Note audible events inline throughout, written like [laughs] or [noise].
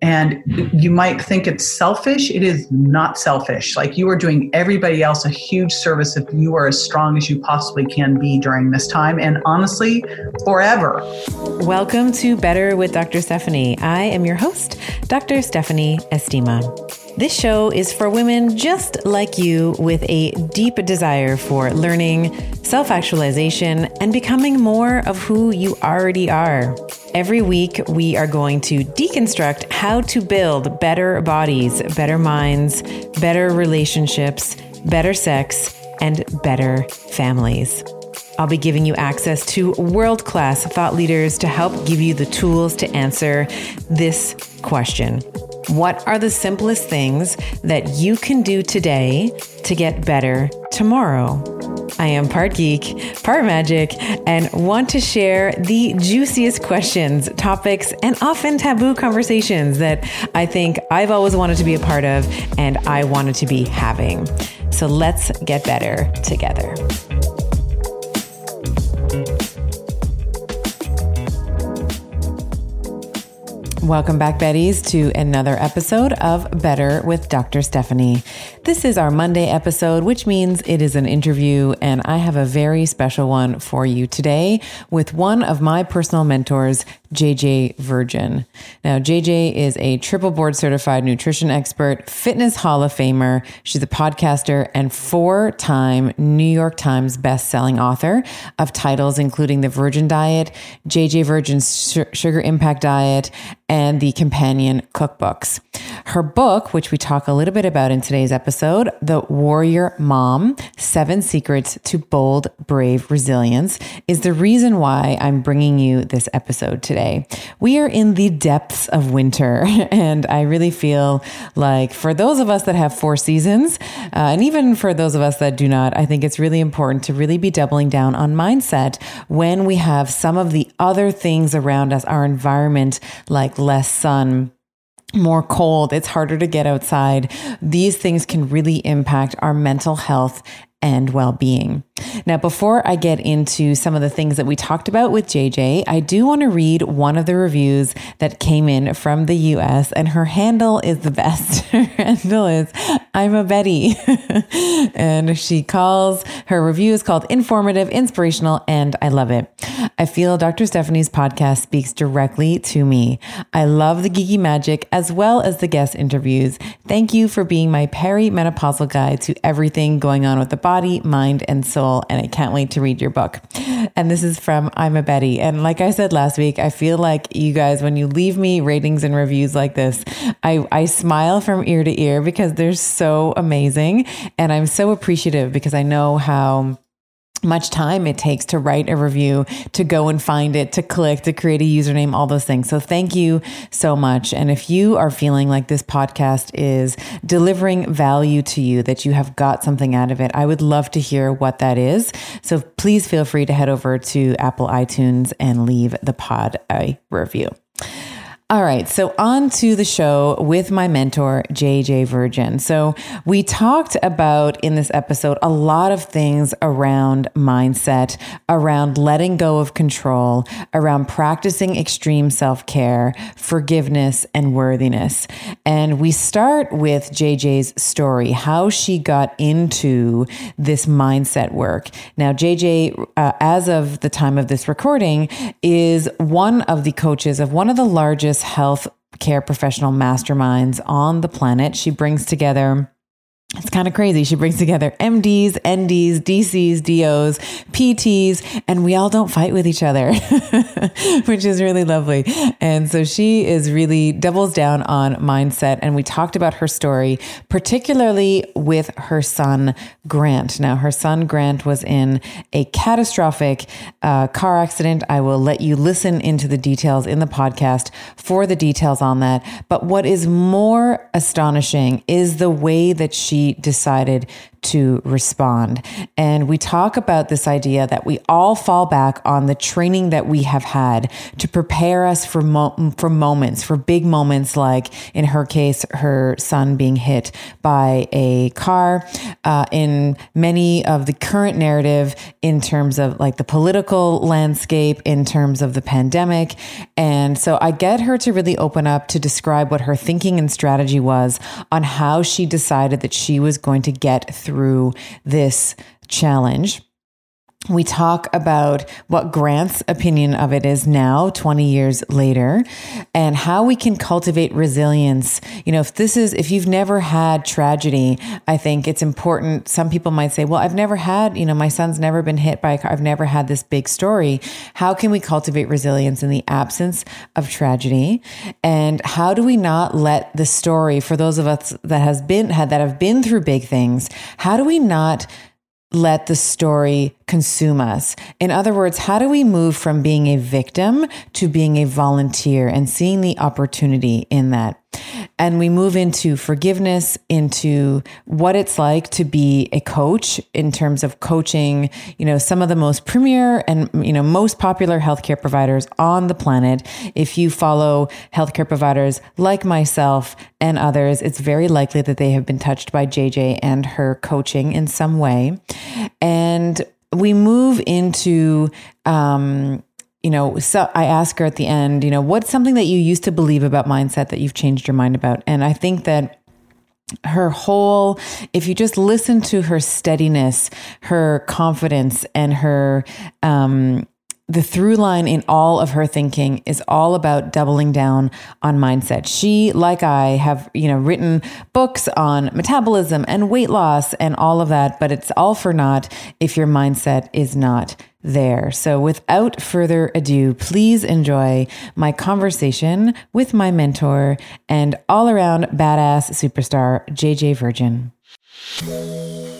and you might think it's selfish. It is not selfish. Like you are doing everybody else a huge service if you are as strong as you possibly can be during this time. And honestly, forever. Welcome to Better with Dr. Stephanie. I am your host, Dr. Stephanie Estima. This show is for women just like you with a deep desire for learning, self actualization, and becoming more of who you already are. Every week, we are going to deconstruct how to build better bodies, better minds, better relationships, better sex, and better families. I'll be giving you access to world class thought leaders to help give you the tools to answer this question what are the simplest things that you can do today to get better tomorrow? I am part geek, part magic, and want to share the juiciest questions, topics, and often taboo conversations that I think I've always wanted to be a part of and I wanted to be having. So let's get better together. Welcome back, Betties, to another episode of Better with Dr. Stephanie. This is our Monday episode, which means it is an interview, and I have a very special one for you today with one of my personal mentors, JJ Virgin. Now, JJ is a triple board certified nutrition expert, fitness hall of famer. She's a podcaster and four time New York Times best-selling author of titles including The Virgin Diet, JJ Virgin's Sugar Impact Diet, and the companion cookbooks. Her book, which we talk a little bit about in today's episode, The Warrior Mom Seven Secrets to Bold, Brave Resilience, is the reason why I'm bringing you this episode today. We are in the depths of winter, [laughs] and I really feel like for those of us that have four seasons, uh, and even for those of us that do not, I think it's really important to really be doubling down on mindset when we have some of the other things around us, our environment, like less sun more cold, it's harder to get outside. These things can really impact our mental health and well being. Now, before I get into some of the things that we talked about with JJ, I do want to read one of the reviews that came in from the US, and her handle is the best. [laughs] her handle is I'm a Betty. [laughs] and she calls her review is called informative, inspirational, and I love it. I feel Dr. Stephanie's podcast speaks directly to me. I love the geeky magic as well as the guest interviews. Thank you for being my perimenopausal guide to everything going on with the body, mind, and soul. And I can't wait to read your book. And this is from I'm a Betty. And like I said last week, I feel like you guys, when you leave me ratings and reviews like this, I, I smile from ear to ear because they're so amazing. And I'm so appreciative because I know how much time it takes to write a review, to go and find it, to click, to create a username, all those things. So thank you so much. And if you are feeling like this podcast is delivering value to you, that you have got something out of it, I would love to hear what that is. So please feel free to head over to Apple iTunes and leave the pod a review. All right, so on to the show with my mentor, JJ Virgin. So, we talked about in this episode a lot of things around mindset, around letting go of control, around practicing extreme self care, forgiveness, and worthiness. And we start with JJ's story, how she got into this mindset work. Now, JJ, uh, as of the time of this recording, is one of the coaches of one of the largest health care professional masterminds on the planet. She brings together it's kind of crazy. She brings together MDs, NDs, DCs, DOs, PTs, and we all don't fight with each other, [laughs] which is really lovely. And so she is really doubles down on mindset. And we talked about her story, particularly with her son, Grant. Now, her son, Grant, was in a catastrophic uh, car accident. I will let you listen into the details in the podcast for the details on that. But what is more astonishing is the way that she she decided to respond. And we talk about this idea that we all fall back on the training that we have had to prepare us for mo- for moments, for big moments like in her case, her son being hit by a car. Uh, in many of the current narrative, in terms of like the political landscape, in terms of the pandemic, and so I get her to really open up to describe what her thinking and strategy was on how she decided that she was going to get through through this challenge. We talk about what Grant's opinion of it is now, 20 years later, and how we can cultivate resilience. You know, if this is, if you've never had tragedy, I think it's important. Some people might say, well, I've never had, you know, my son's never been hit by a car. I've never had this big story. How can we cultivate resilience in the absence of tragedy? And how do we not let the story, for those of us that has been, had, that have been through big things, how do we not let the story consume us. In other words, how do we move from being a victim to being a volunteer and seeing the opportunity in that? And we move into forgiveness, into what it's like to be a coach in terms of coaching, you know, some of the most premier and, you know, most popular healthcare providers on the planet. If you follow healthcare providers like myself and others, it's very likely that they have been touched by JJ and her coaching in some way. And we move into, um, you know, so I ask her at the end, you know, what's something that you used to believe about mindset that you've changed your mind about? And I think that her whole, if you just listen to her steadiness, her confidence, and her, um, the through line in all of her thinking is all about doubling down on mindset. She, like I, have, you know, written books on metabolism and weight loss and all of that, but it's all for naught if your mindset is not there. So without further ado, please enjoy my conversation with my mentor and all around badass superstar, JJ Virgin.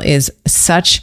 is such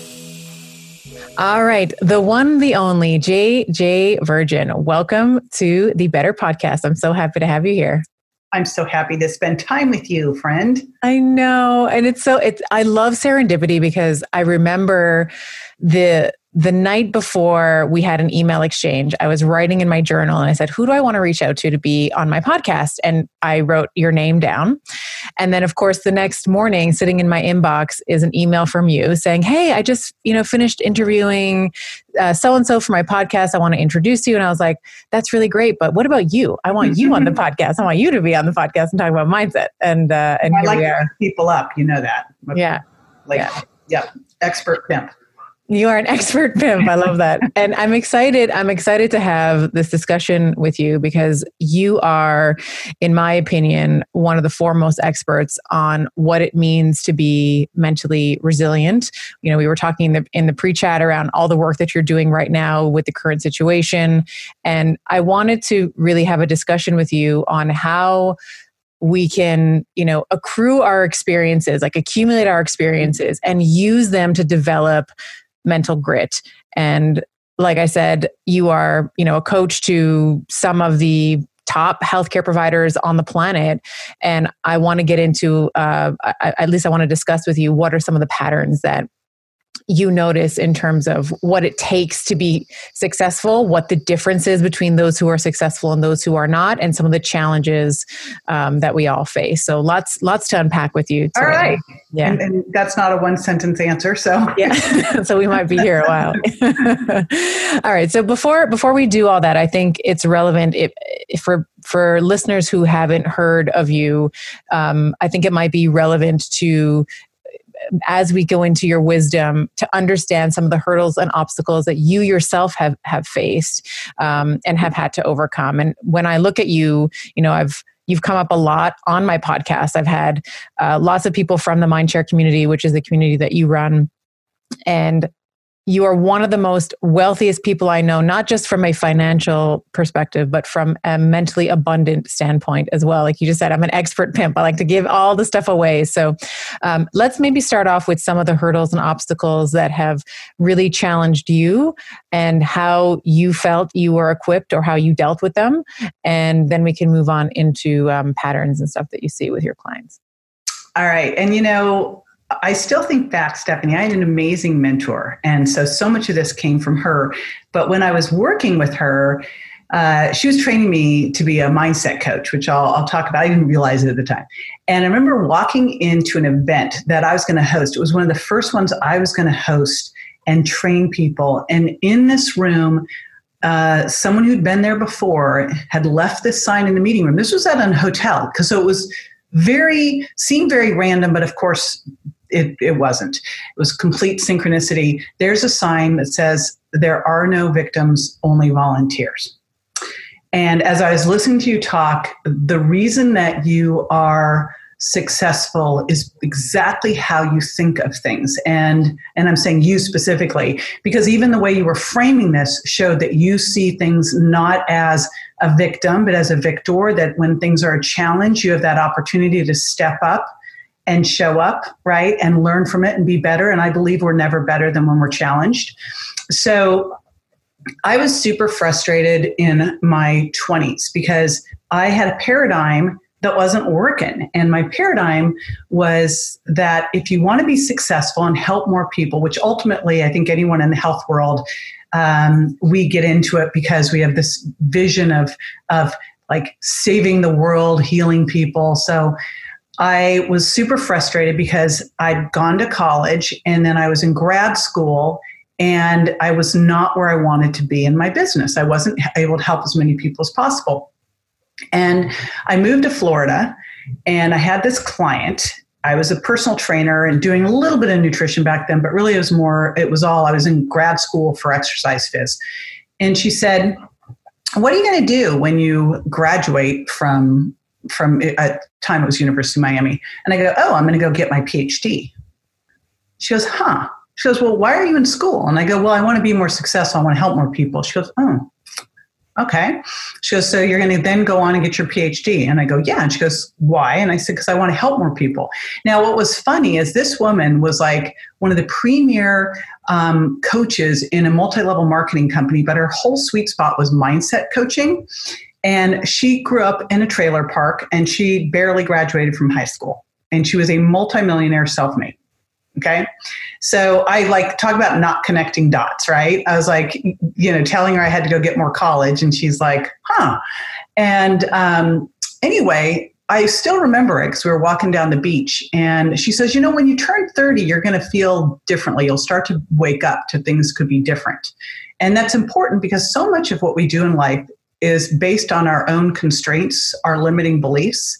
All right. The one, the only, JJ Virgin. Welcome to the Better Podcast. I'm so happy to have you here. I'm so happy to spend time with you, friend. I know. And it's so it's I love serendipity because I remember the the night before we had an email exchange, I was writing in my journal and I said, Who do I want to reach out to to be on my podcast? And I wrote your name down. And then, of course, the next morning, sitting in my inbox is an email from you saying, Hey, I just, you know, finished interviewing so and so for my podcast. I want to introduce you. And I was like, That's really great. But what about you? I want you on the [laughs] podcast. I want you to be on the podcast and talk about mindset. And, uh, and I like people up. You know that. Yeah. Like, yeah. yeah. Expert pimp. You are an expert pimp. I love that. [laughs] and I'm excited. I'm excited to have this discussion with you because you are, in my opinion, one of the foremost experts on what it means to be mentally resilient. You know, we were talking in the, in the pre chat around all the work that you're doing right now with the current situation. And I wanted to really have a discussion with you on how we can you know accrue our experiences like accumulate our experiences and use them to develop mental grit. And like i said you are you know a coach to some of the top healthcare providers on the planet. And i want to get into uh, I, at least i want to discuss with you what are some of the patterns that you notice in terms of what it takes to be successful, what the difference is between those who are successful and those who are not, and some of the challenges um, that we all face. So lots, lots to unpack with you. Today. All right, yeah, and, and, that's not a one sentence answer. So [laughs] yeah, [laughs] so we might be here a while. [laughs] all right, so before before we do all that, I think it's relevant if, if for for listeners who haven't heard of you. Um, I think it might be relevant to as we go into your wisdom to understand some of the hurdles and obstacles that you yourself have have faced um, and have had to overcome. And when i look at you you know i've you've come up a lot on my podcast. I've had uh, lots of people from the mindshare community which is the community that you run. And you are one of the most wealthiest people I know, not just from a financial perspective, but from a mentally abundant standpoint as well. Like you just said, I'm an expert [laughs] pimp. I like to give all the stuff away. So um, let's maybe start off with some of the hurdles and obstacles that have really challenged you and how you felt you were equipped or how you dealt with them. And then we can move on into um, patterns and stuff that you see with your clients. All right. And you know, I still think back, Stephanie, I had an amazing mentor. And so, so much of this came from her. But when I was working with her, uh, she was training me to be a mindset coach, which I'll, I'll talk about. I didn't realize it at the time. And I remember walking into an event that I was going to host. It was one of the first ones I was going to host and train people. And in this room, uh, someone who'd been there before had left this sign in the meeting room. This was at a hotel because so it was very seemed very random, but of course it, it wasn't. It was complete synchronicity. There's a sign that says, There are no victims, only volunteers. And as I was listening to you talk, the reason that you are successful is exactly how you think of things and and I'm saying you specifically because even the way you were framing this showed that you see things not as a victim but as a victor that when things are a challenge you have that opportunity to step up and show up, right? And learn from it and be better. And I believe we're never better than when we're challenged. So I was super frustrated in my 20s because I had a paradigm that wasn't working. And my paradigm was that if you want to be successful and help more people, which ultimately I think anyone in the health world, um, we get into it because we have this vision of, of like saving the world, healing people. So I was super frustrated because I'd gone to college and then I was in grad school and I was not where I wanted to be in my business. I wasn't able to help as many people as possible. And I moved to Florida and I had this client. I was a personal trainer and doing a little bit of nutrition back then, but really it was more, it was all, I was in grad school for exercise phys. And she said, What are you going to do when you graduate from from at time it was University of Miami. And I go, oh, I'm going to go get my PhD. She goes, huh. She goes, well, why are you in school? And I go, well, I want to be more successful. I want to help more people. She goes, oh, okay. She goes, so you're going to then go on and get your PhD? And I go, yeah. And she goes, why? And I said, because I want to help more people. Now, what was funny is this woman was like one of the premier um, coaches in a multi-level marketing company, but her whole sweet spot was mindset coaching. And she grew up in a trailer park and she barely graduated from high school. And she was a multimillionaire self made. Okay. So I like talk about not connecting dots, right? I was like, you know, telling her I had to go get more college. And she's like, huh. And um, anyway, I still remember it because we were walking down the beach and she says, you know, when you turn 30, you're going to feel differently. You'll start to wake up to things could be different. And that's important because so much of what we do in life is based on our own constraints, our limiting beliefs.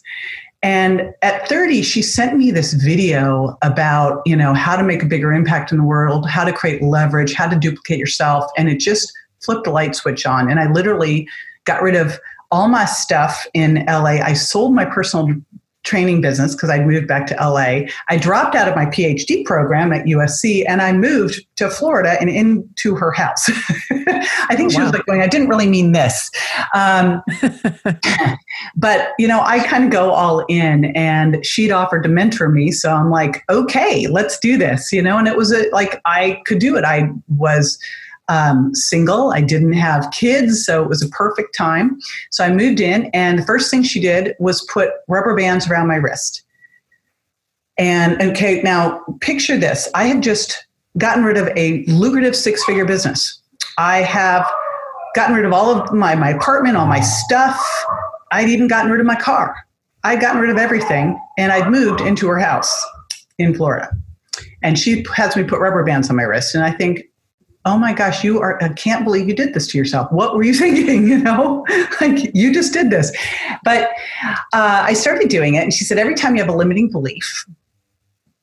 And at 30, she sent me this video about, you know, how to make a bigger impact in the world, how to create leverage, how to duplicate yourself. And it just flipped a light switch on. And I literally got rid of all my stuff in LA. I sold my personal training business because I moved back to LA. I dropped out of my PhD program at USC and I moved to Florida and into her house. [laughs] I think oh, she wow. was like going, I didn't really mean this. Um, [laughs] but, you know, I kind of go all in and she'd offered to mentor me. So I'm like, okay, let's do this, you know, and it was a, like I could do it. I was um, single. I didn't have kids, so it was a perfect time. So I moved in, and the first thing she did was put rubber bands around my wrist. And okay, now picture this I have just gotten rid of a lucrative six figure business. I have gotten rid of all of my, my apartment, all my stuff. I'd even gotten rid of my car. I'd gotten rid of everything, and I'd moved into her house in Florida. And she has me put rubber bands on my wrist. And I think, oh my gosh, you are, I can't believe you did this to yourself. What were you [laughs] thinking? You know, [laughs] like you just did this. But uh, I started doing it. And she said, every time you have a limiting belief,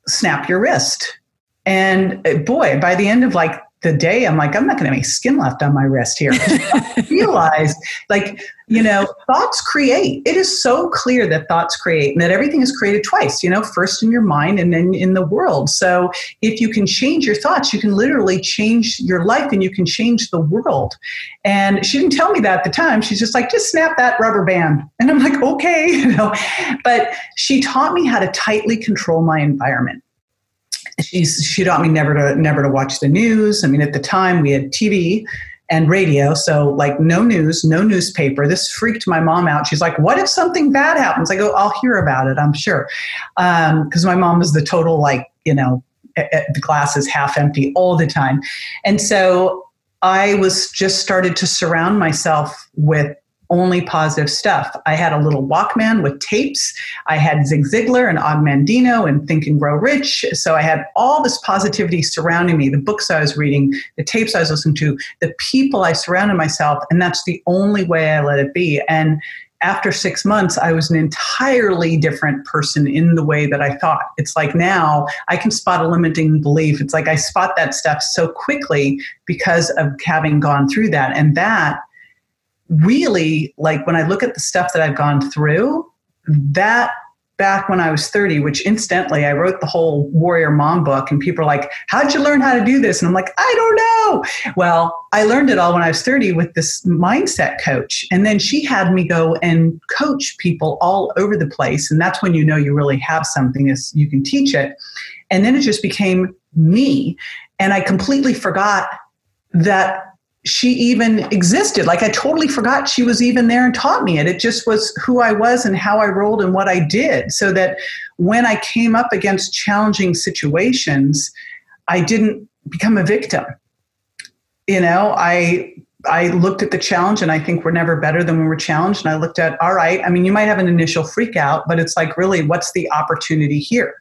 snap your wrist. And uh, boy, by the end of like the day, I'm like, I'm not going to make skin left on my wrist here. I [laughs] realized, like, you know, thoughts create. It is so clear that thoughts create and that everything is created twice, you know, first in your mind and then in the world. So if you can change your thoughts, you can literally change your life and you can change the world. And she didn't tell me that at the time. She's just like, just snap that rubber band. And I'm like, okay, [laughs] you know, but she taught me how to tightly control my environment she's she taught me never to never to watch the news. I mean, at the time we had TV and radio, so like no news, no newspaper. This freaked my mom out. She's like, "What if something bad happens?" I go, "I'll hear about it. I'm sure," because um, my mom was the total like you know the glass is half empty all the time, and so I was just started to surround myself with only positive stuff. I had a little Walkman with tapes. I had Zig Ziglar and Og Mandino and Think and Grow Rich. So I had all this positivity surrounding me, the books I was reading, the tapes I was listening to, the people I surrounded myself. And that's the only way I let it be. And after six months, I was an entirely different person in the way that I thought. It's like now I can spot a limiting belief. It's like I spot that stuff so quickly because of having gone through that. And that really like when I look at the stuff that I've gone through, that back when I was 30, which incidentally I wrote the whole Warrior Mom book, and people are like, How'd you learn how to do this? And I'm like, I don't know. Well, I learned it all when I was 30 with this mindset coach. And then she had me go and coach people all over the place. And that's when you know you really have something is you can teach it. And then it just became me. And I completely forgot that she even existed. Like I totally forgot she was even there and taught me it. It just was who I was and how I rolled and what I did. So that when I came up against challenging situations, I didn't become a victim. You know, I I looked at the challenge and I think we're never better than when we're challenged. And I looked at, all right, I mean, you might have an initial freak out, but it's like, really, what's the opportunity here?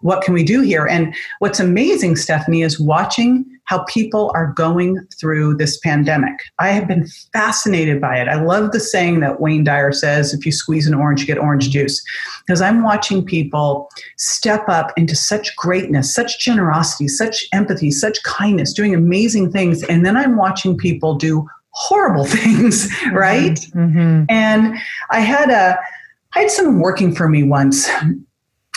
What can we do here? And what's amazing, Stephanie, is watching how people are going through this pandemic. I have been fascinated by it. I love the saying that Wayne Dyer says if you squeeze an orange, you get orange juice. Because I'm watching people step up into such greatness, such generosity, such empathy, such kindness, doing amazing things. And then I'm watching people do horrible [laughs] things, mm-hmm. right? Mm-hmm. And I had a I had someone working for me once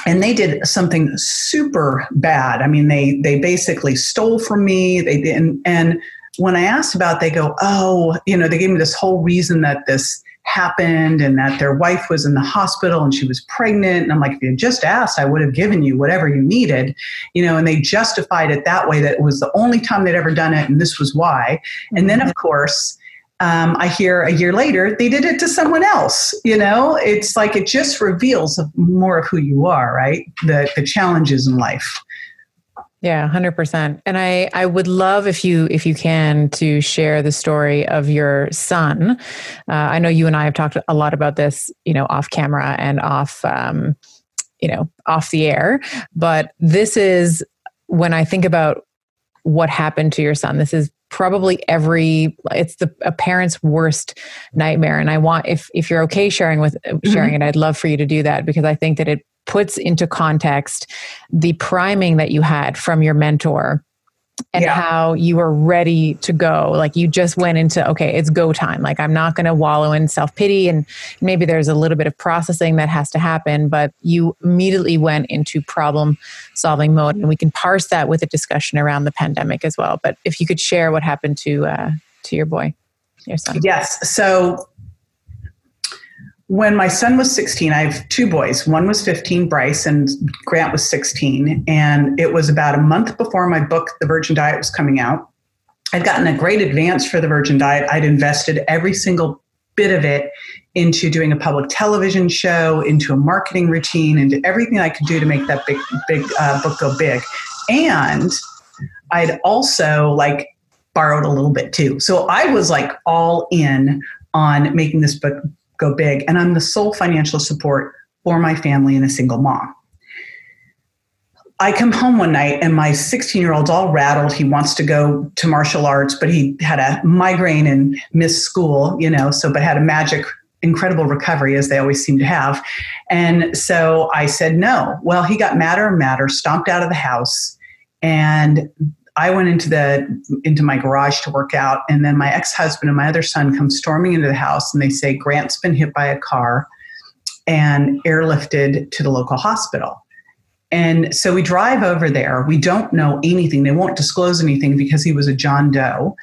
and they did something super bad. I mean, they they basically stole from me. They didn't. And when I asked about, it, they go, "Oh, you know," they gave me this whole reason that this happened and that their wife was in the hospital and she was pregnant. And I'm like, if you had just asked, I would have given you whatever you needed, you know. And they justified it that way that it was the only time they'd ever done it, and this was why. And then, of mm-hmm. course um, I hear a year later they did it to someone else. You know, it's like it just reveals more of who you are, right? The the challenges in life. Yeah, hundred percent. And I I would love if you if you can to share the story of your son. Uh, I know you and I have talked a lot about this, you know, off camera and off, um, you know, off the air. But this is when I think about what happened to your son. This is probably every it's the a parent's worst nightmare and i want if if you're okay sharing with mm-hmm. sharing mm-hmm. it i'd love for you to do that because i think that it puts into context the priming that you had from your mentor and yeah. how you were ready to go. Like you just went into, okay, it's go time. Like I'm not going to wallow in self pity. And maybe there's a little bit of processing that has to happen, but you immediately went into problem solving mode. And we can parse that with a discussion around the pandemic as well. But if you could share what happened to, uh, to your boy, your son. Yes. So when my son was 16, I have two boys. One was 15, Bryce, and Grant was 16. And it was about a month before my book, The Virgin Diet, was coming out. I'd gotten a great advance for the Virgin Diet. I'd invested every single bit of it into doing a public television show, into a marketing routine, into everything I could do to make that big, big uh, book go big. And I'd also like borrowed a little bit too. So I was like all in on making this book go big. And I'm the sole financial support for my family and a single mom. I come home one night and my 16 year old's all rattled. He wants to go to martial arts, but he had a migraine and missed school, you know, so, but had a magic, incredible recovery as they always seem to have. And so I said no. Well, he got madder and madder, stomped out of the house. And I went into the into my garage to work out, and then my ex husband and my other son come storming into the house, and they say Grant's been hit by a car and airlifted to the local hospital. And so we drive over there. We don't know anything. They won't disclose anything because he was a John Doe.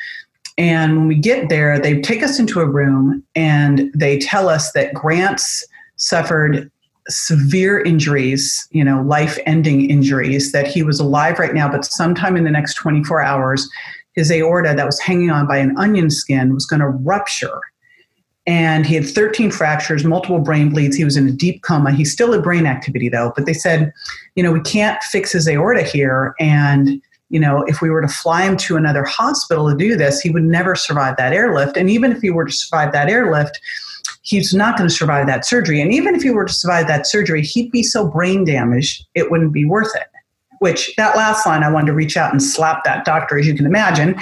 And when we get there, they take us into a room and they tell us that Grant's suffered severe injuries, you know, life ending injuries, that he was alive right now, but sometime in the next 24 hours, his aorta that was hanging on by an onion skin was going to rupture. And he had 13 fractures, multiple brain bleeds. He was in a deep coma. He still had brain activity though, but they said, you know, we can't fix his aorta here. And, you know, if we were to fly him to another hospital to do this, he would never survive that airlift. And even if he were to survive that airlift, he's not going to survive that surgery. And even if he were to survive that surgery, he'd be so brain damaged, it wouldn't be worth it. Which that last line, I wanted to reach out and slap that doctor, as you can imagine.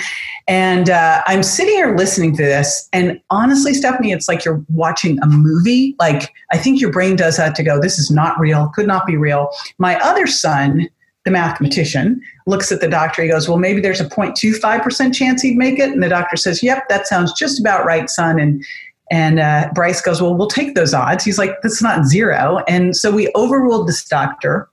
And uh, I'm sitting here listening to this, and honestly, Stephanie, it's like you're watching a movie. Like, I think your brain does that to go, this is not real, could not be real. My other son, the mathematician, looks at the doctor. He goes, Well, maybe there's a 0.25% chance he'd make it. And the doctor says, Yep, that sounds just about right, son. And and uh, Bryce goes, Well, we'll take those odds. He's like, That's not zero. And so we overruled this doctor.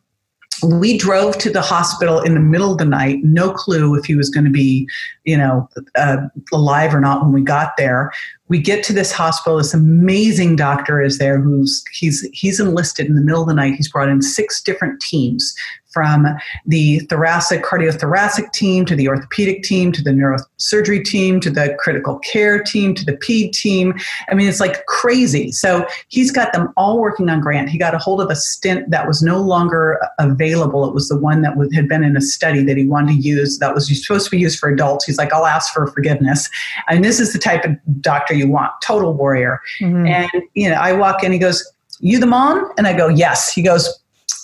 We drove to the hospital in the middle of the night, no clue if he was going to be, you know, uh, alive or not when we got there. We get to this hospital. This amazing doctor is there who's he's he's enlisted in the middle of the night. He's brought in six different teams from the thoracic cardiothoracic team to the orthopedic team to the neurosurgery team to the critical care team to the ped team. I mean it's like crazy. So he's got them all working on grant. He got a hold of a stent that was no longer available. It was the one that had been in a study that he wanted to use that was supposed to be used for adults. He's like i'll ask for forgiveness. And this is the type of doctor you want total warrior. Mm-hmm. and you know i walk in he goes you the mom? And i go yes. He goes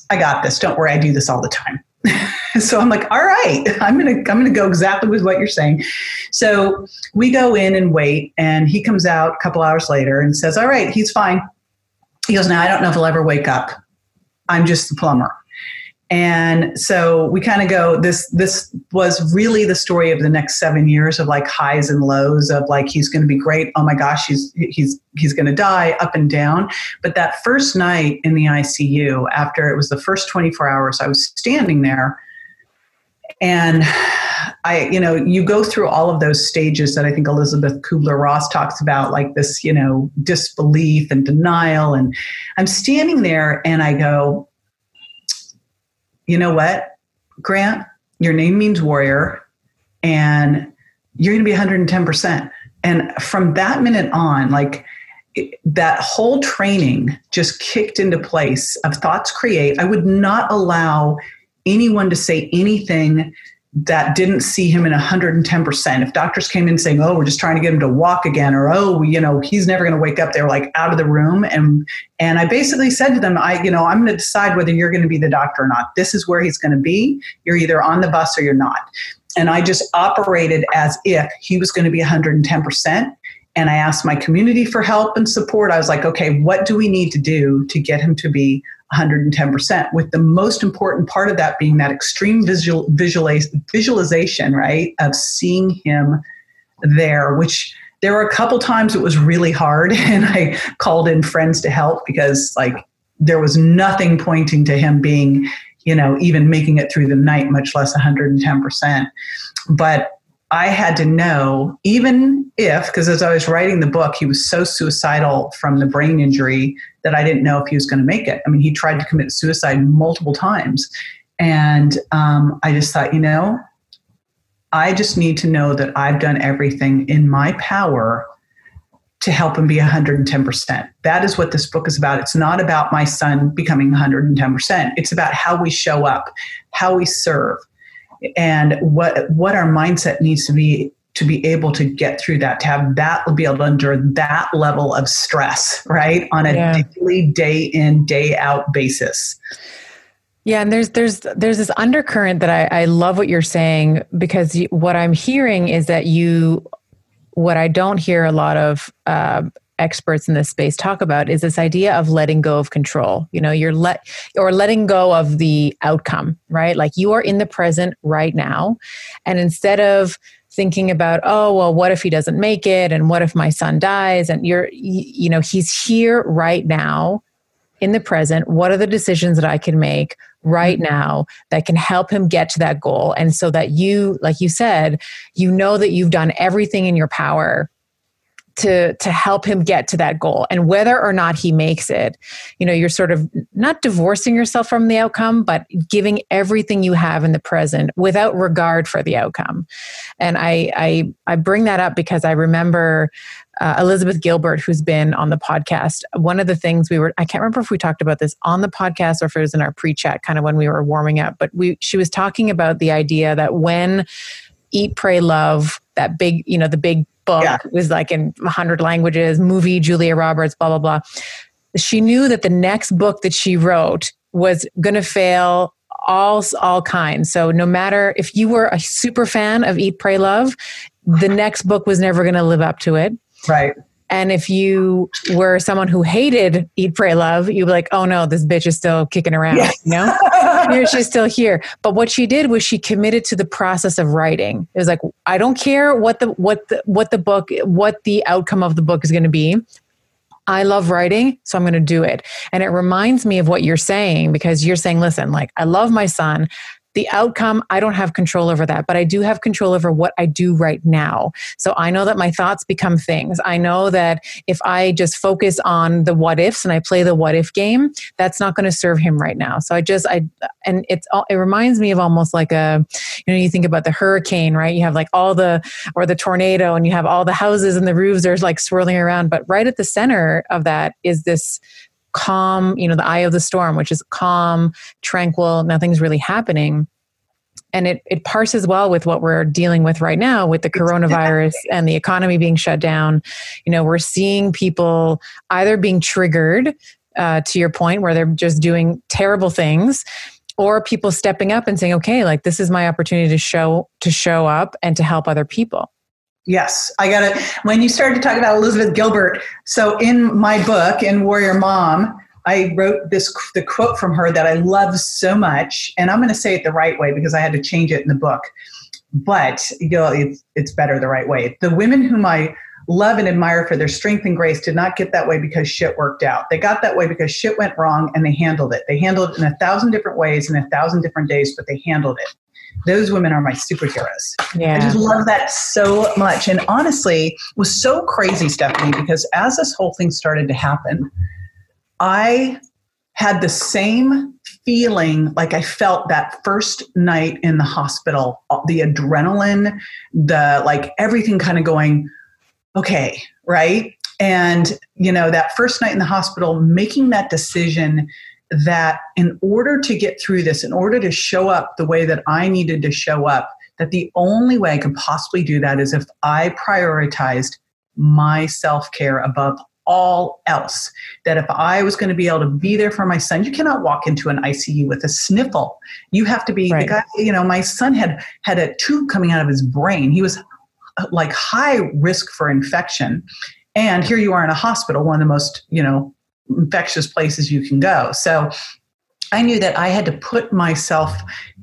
I got this. Don't worry, I do this all the time. [laughs] so I'm like, all right, I'm gonna I'm gonna go exactly with what you're saying. So we go in and wait, and he comes out a couple hours later and says, All right, he's fine. He goes, Now I don't know if he'll ever wake up. I'm just the plumber. And so we kind of go, this this was really the story of the next seven years of like highs and lows of like he's gonna be great. Oh my gosh, he's he's he's gonna die, up and down. But that first night in the ICU, after it was the first 24 hours, I was standing there and I, you know, you go through all of those stages that I think Elizabeth Kubler Ross talks about, like this, you know, disbelief and denial. And I'm standing there and I go, you know what, Grant, your name means warrior, and you're going to be 110%. And from that minute on, like that whole training just kicked into place of thoughts create. I would not allow anyone to say anything that didn't see him in 110%. If doctors came in saying, oh, we're just trying to get him to walk again, or oh, you know, he's never going to wake up, they were like out of the room. And and I basically said to them, I, you know, I'm going to decide whether you're going to be the doctor or not. This is where he's going to be. You're either on the bus or you're not. And I just operated as if he was going to be 110%. And I asked my community for help and support. I was like, okay, what do we need to do to get him to be 110%, with the most important part of that being that extreme visual, visualiz- visualization, right, of seeing him there, which there were a couple times it was really hard. [laughs] And I called in friends to help because, like, there was nothing pointing to him being, you know, even making it through the night, much less 110%. But I had to know, even if, because as I was writing the book, he was so suicidal from the brain injury that I didn't know if he was going to make it. I mean, he tried to commit suicide multiple times. And um, I just thought, you know, I just need to know that I've done everything in my power to help him be 110%. That is what this book is about. It's not about my son becoming 110%. It's about how we show up, how we serve, and what what our mindset needs to be to be able to get through that, to have that, be able to endure that level of stress, right, on a yeah. daily, day in, day out basis. Yeah, and there's there's there's this undercurrent that I, I love what you're saying because what I'm hearing is that you, what I don't hear a lot of uh, experts in this space talk about is this idea of letting go of control. You know, you're let or letting go of the outcome, right? Like you are in the present right now. And instead of thinking about, oh, well, what if he doesn't make it? And what if my son dies? And you're, you know, he's here right now in the present. What are the decisions that I can make right mm-hmm. now that can help him get to that goal? And so that you, like you said, you know that you've done everything in your power to to help him get to that goal. And whether or not he makes it you know you're sort of not divorcing yourself from the outcome but giving everything you have in the present without regard for the outcome. And i i, I bring that up because i remember uh, Elizabeth Gilbert, who's been on the podcast, one of the things we were, I can't remember if we talked about this on the podcast or if it was in our pre chat, kind of when we were warming up, but we, she was talking about the idea that when Eat, Pray, Love, that big, you know, the big book yeah. was like in 100 languages, movie, Julia Roberts, blah, blah, blah. She knew that the next book that she wrote was going to fail all all kinds. So no matter if you were a super fan of Eat Pray Love, the next book was never going to live up to it. Right. And if you were someone who hated Eat, Pray, Love, you'd be like, oh no, this bitch is still kicking around. Yes. You know, [laughs] she's still here. But what she did was she committed to the process of writing. It was like, I don't care what the what the what the book, what the outcome of the book is going to be. I love writing, so I'm going to do it. And it reminds me of what you're saying because you're saying, listen, like I love my son. The outcome, I don't have control over that, but I do have control over what I do right now. So I know that my thoughts become things. I know that if I just focus on the what ifs and I play the what if game, that's not going to serve him right now. So I just, I, and it's, all, it reminds me of almost like a, you know, you think about the hurricane, right? You have like all the, or the tornado and you have all the houses and the roofs are like swirling around. But right at the center of that is this calm, you know, the eye of the storm, which is calm, tranquil, nothing's really happening. And it, it parses well with what we're dealing with right now with the coronavirus and the economy being shut down. You know, we're seeing people either being triggered, uh, to your point, where they're just doing terrible things, or people stepping up and saying, okay, like this is my opportunity to show to show up and to help other people. Yes, I got it. When you started to talk about Elizabeth Gilbert, so in my book, in Warrior Mom, I wrote this the quote from her that I love so much, and I'm going to say it the right way because I had to change it in the book. But you know, it's it's better the right way. The women whom I love and admire for their strength and grace did not get that way because shit worked out. They got that way because shit went wrong and they handled it. They handled it in a thousand different ways in a thousand different days, but they handled it those women are my superheroes. Yeah. I just love that so much. And honestly, was so crazy, Stephanie, because as this whole thing started to happen, I had the same feeling like I felt that first night in the hospital, uh, the adrenaline, the like everything kind of going, okay, right? And, you know, that first night in the hospital, making that decision that in order to get through this, in order to show up the way that I needed to show up, that the only way I could possibly do that is if I prioritized my self care above all else. That if I was going to be able to be there for my son, you cannot walk into an ICU with a sniffle. You have to be right. the guy, you know, my son had had a tube coming out of his brain. He was like high risk for infection. And here you are in a hospital, one of the most, you know, infectious places you can go. So I knew that I had to put myself,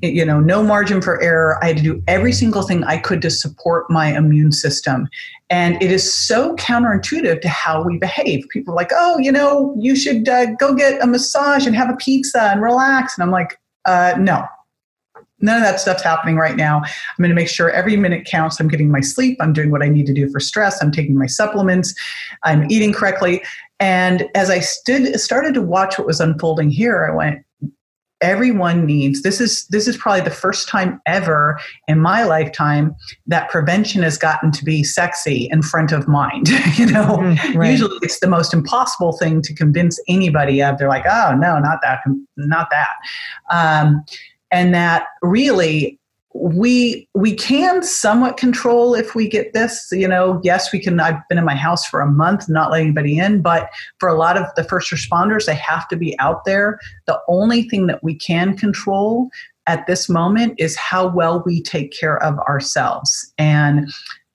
you know, no margin for error. I had to do every single thing I could to support my immune system. And it is so counterintuitive to how we behave. People are like, oh, you know, you should uh, go get a massage and have a pizza and relax. And I'm like, uh, no, none of that stuff's happening right now. I'm going to make sure every minute counts. I'm getting my sleep. I'm doing what I need to do for stress. I'm taking my supplements. I'm eating correctly. And as I stood, started to watch what was unfolding here, I went, everyone needs this is this is probably the first time ever in my lifetime that prevention has gotten to be sexy in front of mind [laughs] you know mm, right. usually it's the most impossible thing to convince anybody of they're like oh no not that not that um, and that really we we can somewhat control if we get this you know yes we can i've been in my house for a month not letting anybody in but for a lot of the first responders they have to be out there. The only thing that we can control at this moment is how well we take care of ourselves. And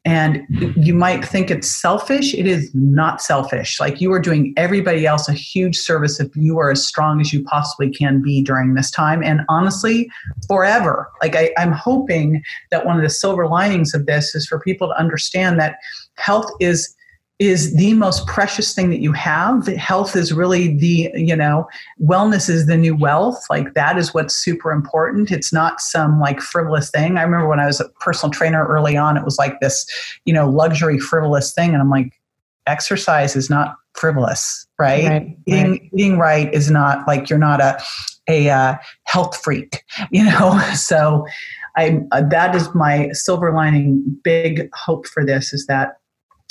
and you might think it's selfish. It is not selfish. Like you are doing everybody else a huge service if you are as strong as you possibly can be during this time. And honestly, forever. Like I, I'm hoping that one of the silver linings of this is for people to understand that health is is the most precious thing that you have. Health is really the, you know, wellness is the new wealth. Like that is what's super important. It's not some like frivolous thing. I remember when I was a personal trainer early on, it was like this, you know, luxury frivolous thing. And I'm like, exercise is not frivolous, right? right eating, right. eating right is not like you're not a, a uh, health freak, [laughs] you know? So I, uh, that is my silver lining big hope for this is that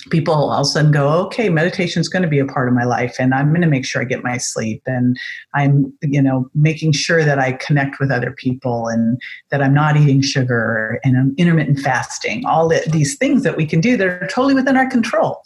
people all of a sudden go, okay, meditation is going to be a part of my life, and I'm going to make sure I get my sleep, and I'm, you know, making sure that I connect with other people, and that I'm not eating sugar, and I'm intermittent fasting. All the, these things that we can do that are totally within our control.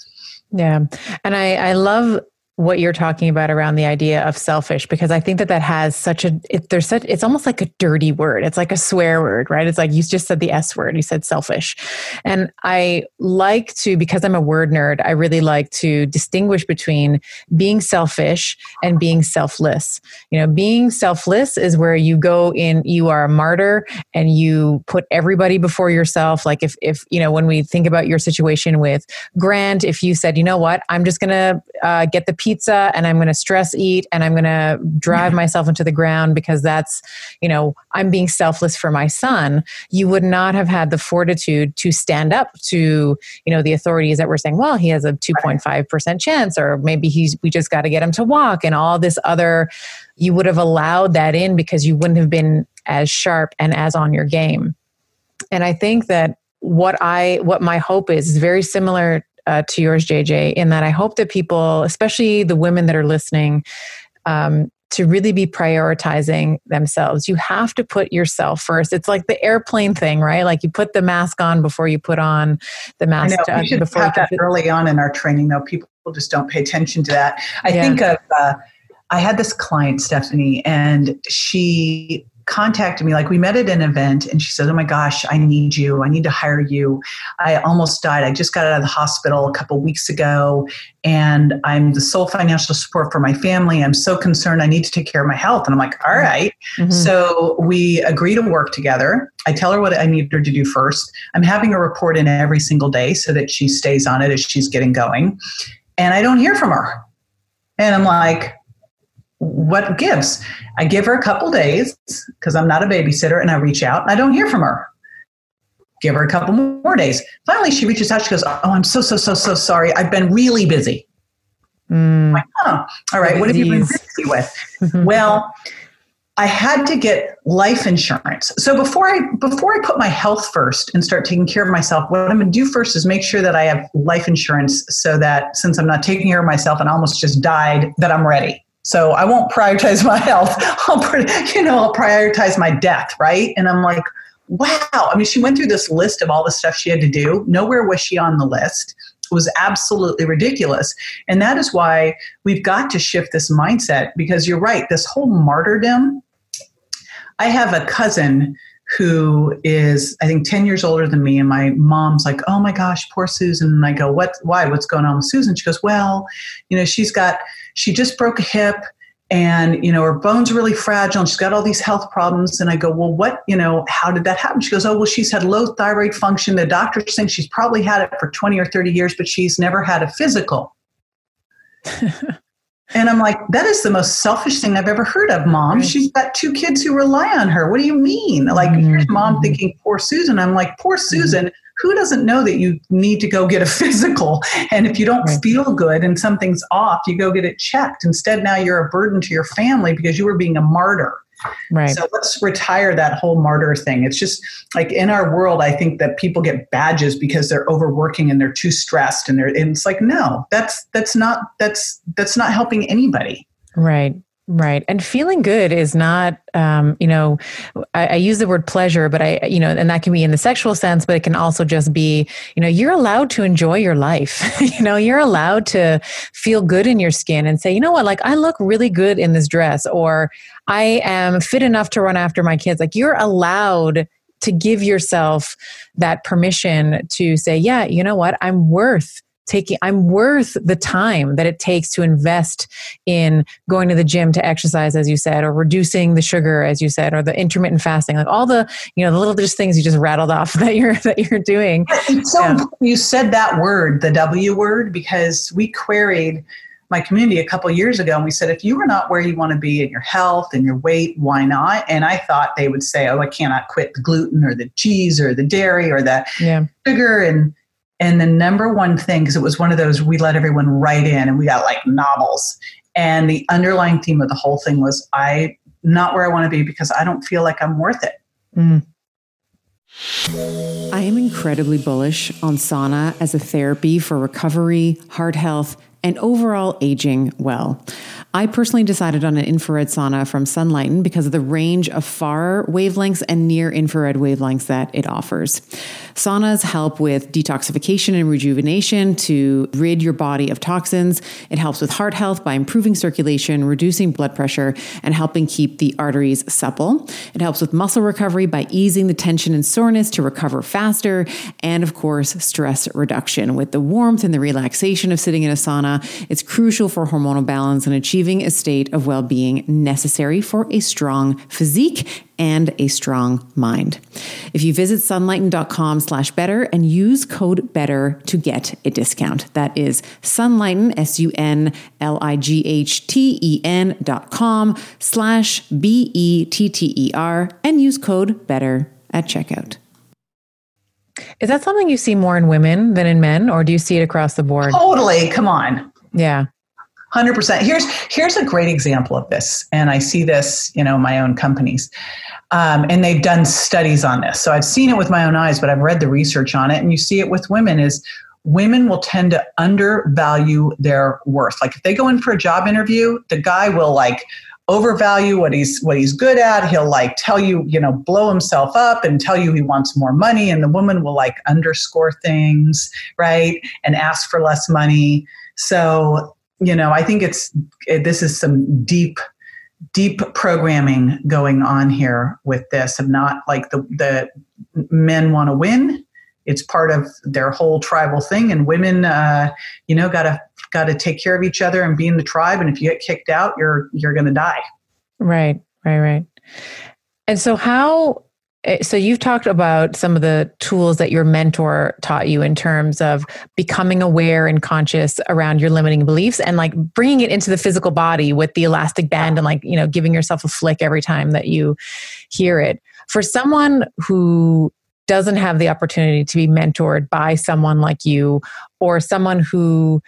Yeah, and I I love what you're talking about around the idea of selfish because I think that that has such a it, there's such it's almost like a dirty word. It's like a swear word, right? It's like you just said the S word. You said selfish, and I like to because I'm a word nerd. I really like to distinguish between being selfish and being selfless. You know, being selfless is where you go in. You are a martyr and you put everybody before yourself. Like if if you know when we think about your situation with Grant, if you said, you know what, I'm just gonna uh, get the pizza and I'm going to stress eat and I'm going to drive myself into the ground because that's, you know, I'm being selfless for my son, you would not have had the fortitude to stand up to, you know, the authorities that were saying, well, he has a 2.5% chance or maybe he's we just got to get him to walk and all this other you would have allowed that in because you wouldn't have been as sharp and as on your game. And I think that what I what my hope is is very similar uh, to yours, JJ, in that I hope that people, especially the women that are listening, um, to really be prioritizing themselves. You have to put yourself first. It's like the airplane thing, right? Like you put the mask on before you put on the mask. I know. We should before have that early on in our training, though. People just don't pay attention to that. I yeah. think of. Uh, I had this client, Stephanie, and she contacted me like we met at an event and she said oh my gosh i need you. I need to hire you. I almost died. I just got out of the hospital a couple weeks ago and i'm the sole financial support for my family. I'm so concerned. I need to take care of my health. And i'm like all right. mm-hmm. so we agree to work together. I tell her what i need her to do first. I'm having a report in every single day so that she stays on it as she's getting going. And i don't hear from her. And i'm like what gives? I give her a couple days because I'm not a babysitter and I reach out and I don't hear from her. Give her a couple more days. Finally, she reaches out. She goes, Oh, I'm so, so, so, so sorry. I've been really busy. Mm. Like, oh, all right. What have you been busy with? [laughs] well, I had to get life insurance. So before I before I put my health first and start taking care of myself, what I'm going to do first is make sure that I have life insurance so that since I'm not taking care of myself and almost just died, that I'm ready. So I won't prioritize [laughs] my health. I'll, you know, I'll prioritize my death, right? And I'm like, wow. I mean, she went through this list of all the stuff she had to do. Nowhere was she on the list. It was absolutely ridiculous. And that is why we've got to shift this mindset because you're right. This whole martyrdom. I have a cousin who is I think 10 years older than me and my mom's like, "Oh my gosh, poor Susan." And I go, "What why? What's going on with Susan?" She goes, "Well, you know, she's got she just broke a hip and you know her bones are really fragile and she's got all these health problems and i go well what you know how did that happen she goes oh well she's had low thyroid function the doctors think she's probably had it for 20 or 30 years but she's never had a physical [laughs] and i'm like that is the most selfish thing i've ever heard of mom right. she's got two kids who rely on her what do you mean like mm-hmm. here's mom thinking poor susan i'm like poor mm-hmm. susan mm-hmm who doesn't know that you need to go get a [laughs] physical? And if you don't right. feel good and something's off, you go get it checked. Instead, now you're a burden to your family because you were being a martyr. Right. So let's retire that whole martyr thing. It's just like in our world, I think that people get badges because they're overworking and they're too stressed, and they're. And it's like no, that's that's not that's that's not helping anybody. Right. Right. And feeling good is not, um, you know, I, I, use the word pleasure, but I, you know, and that can be in the sexual sense, but it can also just be, you know, you're allowed to enjoy your life. [laughs] you know, you're allowed to feel good in your skin and say, you know what, like I look really good in this dress, or I am fit enough to run after my kids. Like you're allowed to give yourself that permission to say, yeah, you know what, I'm worth taking i'm worth the time that it takes to invest in going to the gym to exercise as you said or reducing the sugar as you said or the intermittent fasting like all the you know the little just things you just rattled off [laughs] that you're that you're doing so yeah. you said that word the w word because we queried my community a couple years ago and we said if you are not where you want to be in your health and your weight why not and i thought they would say oh i cannot quit the gluten or the cheese or the dairy or the yeah. sugar and and the number one thing, because it was one of those, we let everyone write in and we got like novels. And the underlying theme of the whole thing was, I not where I want to be because I don't feel like I'm worth it. Mm. I am incredibly bullish on sauna as a therapy for recovery, heart health, and overall aging well. I personally decided on an infrared sauna from Sunlighten because of the range of far wavelengths and near infrared wavelengths that it offers. Saunas help with detoxification and rejuvenation to rid your body of toxins. It helps with heart health by improving circulation, reducing blood pressure, and helping keep the arteries supple. It helps with muscle recovery by easing the tension and soreness to recover faster. And of course, stress reduction. With the warmth and the relaxation of sitting in a sauna, it's crucial for hormonal balance and achieving a state of well being necessary for a strong physique and a strong mind. If you visit sunlighten.com slash better and use code better to get a discount. That is sunlighten, S-U-N-L-I-G-H-T-E-N dot com slash B-E-T-T-E-R and use code better at checkout. Is that something you see more in women than in men, or do you see it across the board? Totally. Come on. Yeah. 100%. Here's here's a great example of this, and I see this, you know, my own companies. Um, and they've done studies on this. So I've seen it with my own eyes, but I've read the research on it, and you see it with women is women will tend to undervalue their worth. Like if they go in for a job interview, the guy will like overvalue what he's what he's good at. He'll like tell you, you know, blow himself up and tell you he wants more money, and the woman will like underscore things, right, and ask for less money. So you know, I think it's it, this is some deep deep programming going on here with this of not like the the men want to win it's part of their whole tribal thing and women uh, you know gotta got to take care of each other and be in the tribe. And if you get kicked out, you're you're to die. Right, right, right. And so how Eh, so you've talked about some of the tools that your mentor taught you in terms of becoming aware and conscious around your limiting beliefs and like bringing it into the physical body with the elastic band and like you know giving yourself a flick every time that you hear it. For someone who doesn't have the opportunity to be mentored by someone like you or someone who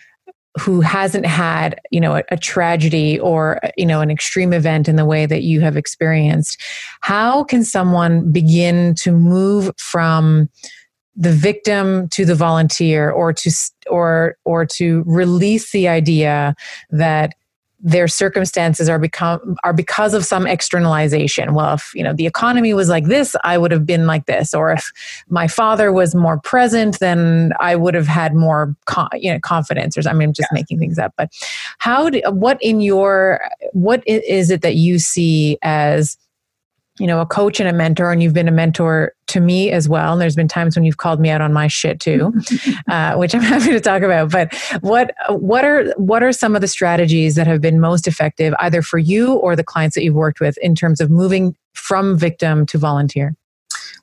who hasn't had you know a, a, tragedy or you know an extreme event in the way that you have experienced how can someone begin to move from the victim to the volunteer or to or or to release the idea that their circumstances are become are because of some externalization. Well if you know the economy was like this i would have been like this. Or if my father was more present then i would have had more you know confidence. Or i mean i'm just yeah. making things up. But how do, what in your what is it that you see as you know a coach and a mentor and you've been a mentor to me as well. And there's been times when you've called me out on my shit too [laughs] uh, which i'm [laughs] happy to talk about. But what what are what are some of the strategies that have been most effective either for you or the clients that you've worked with in terms of moving from victim to volunteer?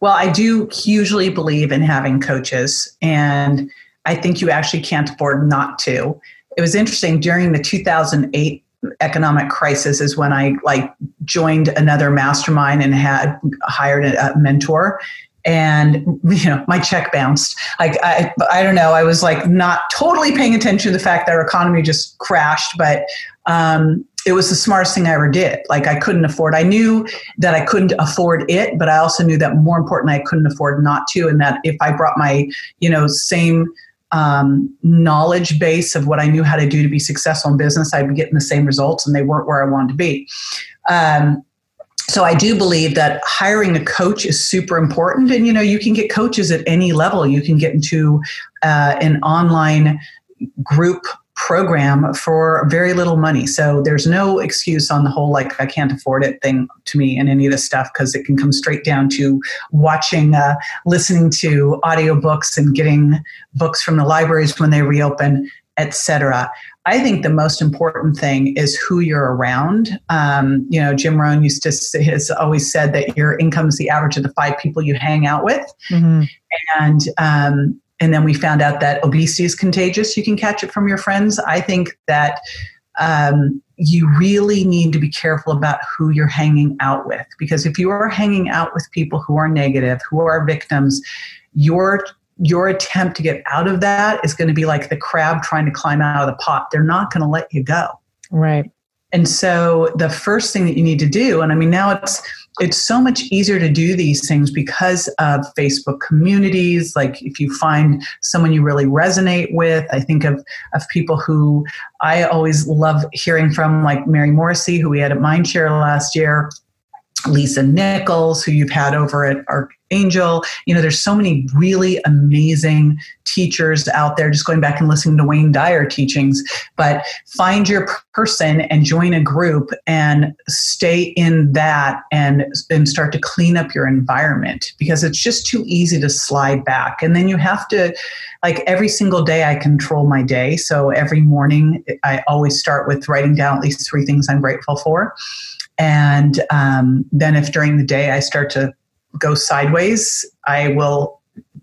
Well i do hugely believe in having coaches and i think you actually can't afford not to. It was interesting during the 2008 economic crisis is when I like joined another mastermind and had hired a, mentor. And [laughs] you know my check bounced. Like I, I don't know. I was like not totally paying attention to the fact that our economy just crashed but um, it was the smartest thing i ever did. Like i couldn't afford i knew that i couldn't afford it but i also knew that more importantly i couldn't afford not to and that if i brought my you know same um, knowledge base of what I knew how to do to be successful in business, I'd be getting the same results, and they weren't where I wanted to be. Um, so I do believe that hiring a coach is super important, and you know you can get coaches at any level. You can get into uh, an online group program for very little money. So there's no excuse on the whole, like, I can't afford it thing to me and any of this stuff because it can come straight down to watching, uh, listening to audiobooks and getting books from the libraries when they reopen, etc. I think the most important thing is who you're around. Um, you know, Jim Rohn used to say, has always said that your income is the average of the five people you hang out with, mm-hmm. and um, and then we found out that obesity is contagious. You can catch it from your friends. I think that um, you really need to be careful about who you're hanging out with because if you are hanging out with people who are negative, who are victims, your your attempt to get out of that is going to be like the crab trying to climb out of the pot. They're not going to let you go. Right. And so the first thing that you need to do, and I mean now it's it's so much easier to do these things because of Facebook communities. Like if you find someone you really resonate with, I think of, of people who I always love hearing from, like Mary Morrissey, who we had at Mindshare last year. Lisa Nichols, who you've had over at Archangel. You know, there's so many really amazing teachers out there, just going back and listening to Wayne Dyer teachings. But find your person and join a group and stay in that and, and start to clean up your environment because it's just too easy to slide back. And then you have to, like every single day, I control my day. So every morning, I always start with writing down at least three things I'm grateful for And um, then, if during the day I start to go sideways, I will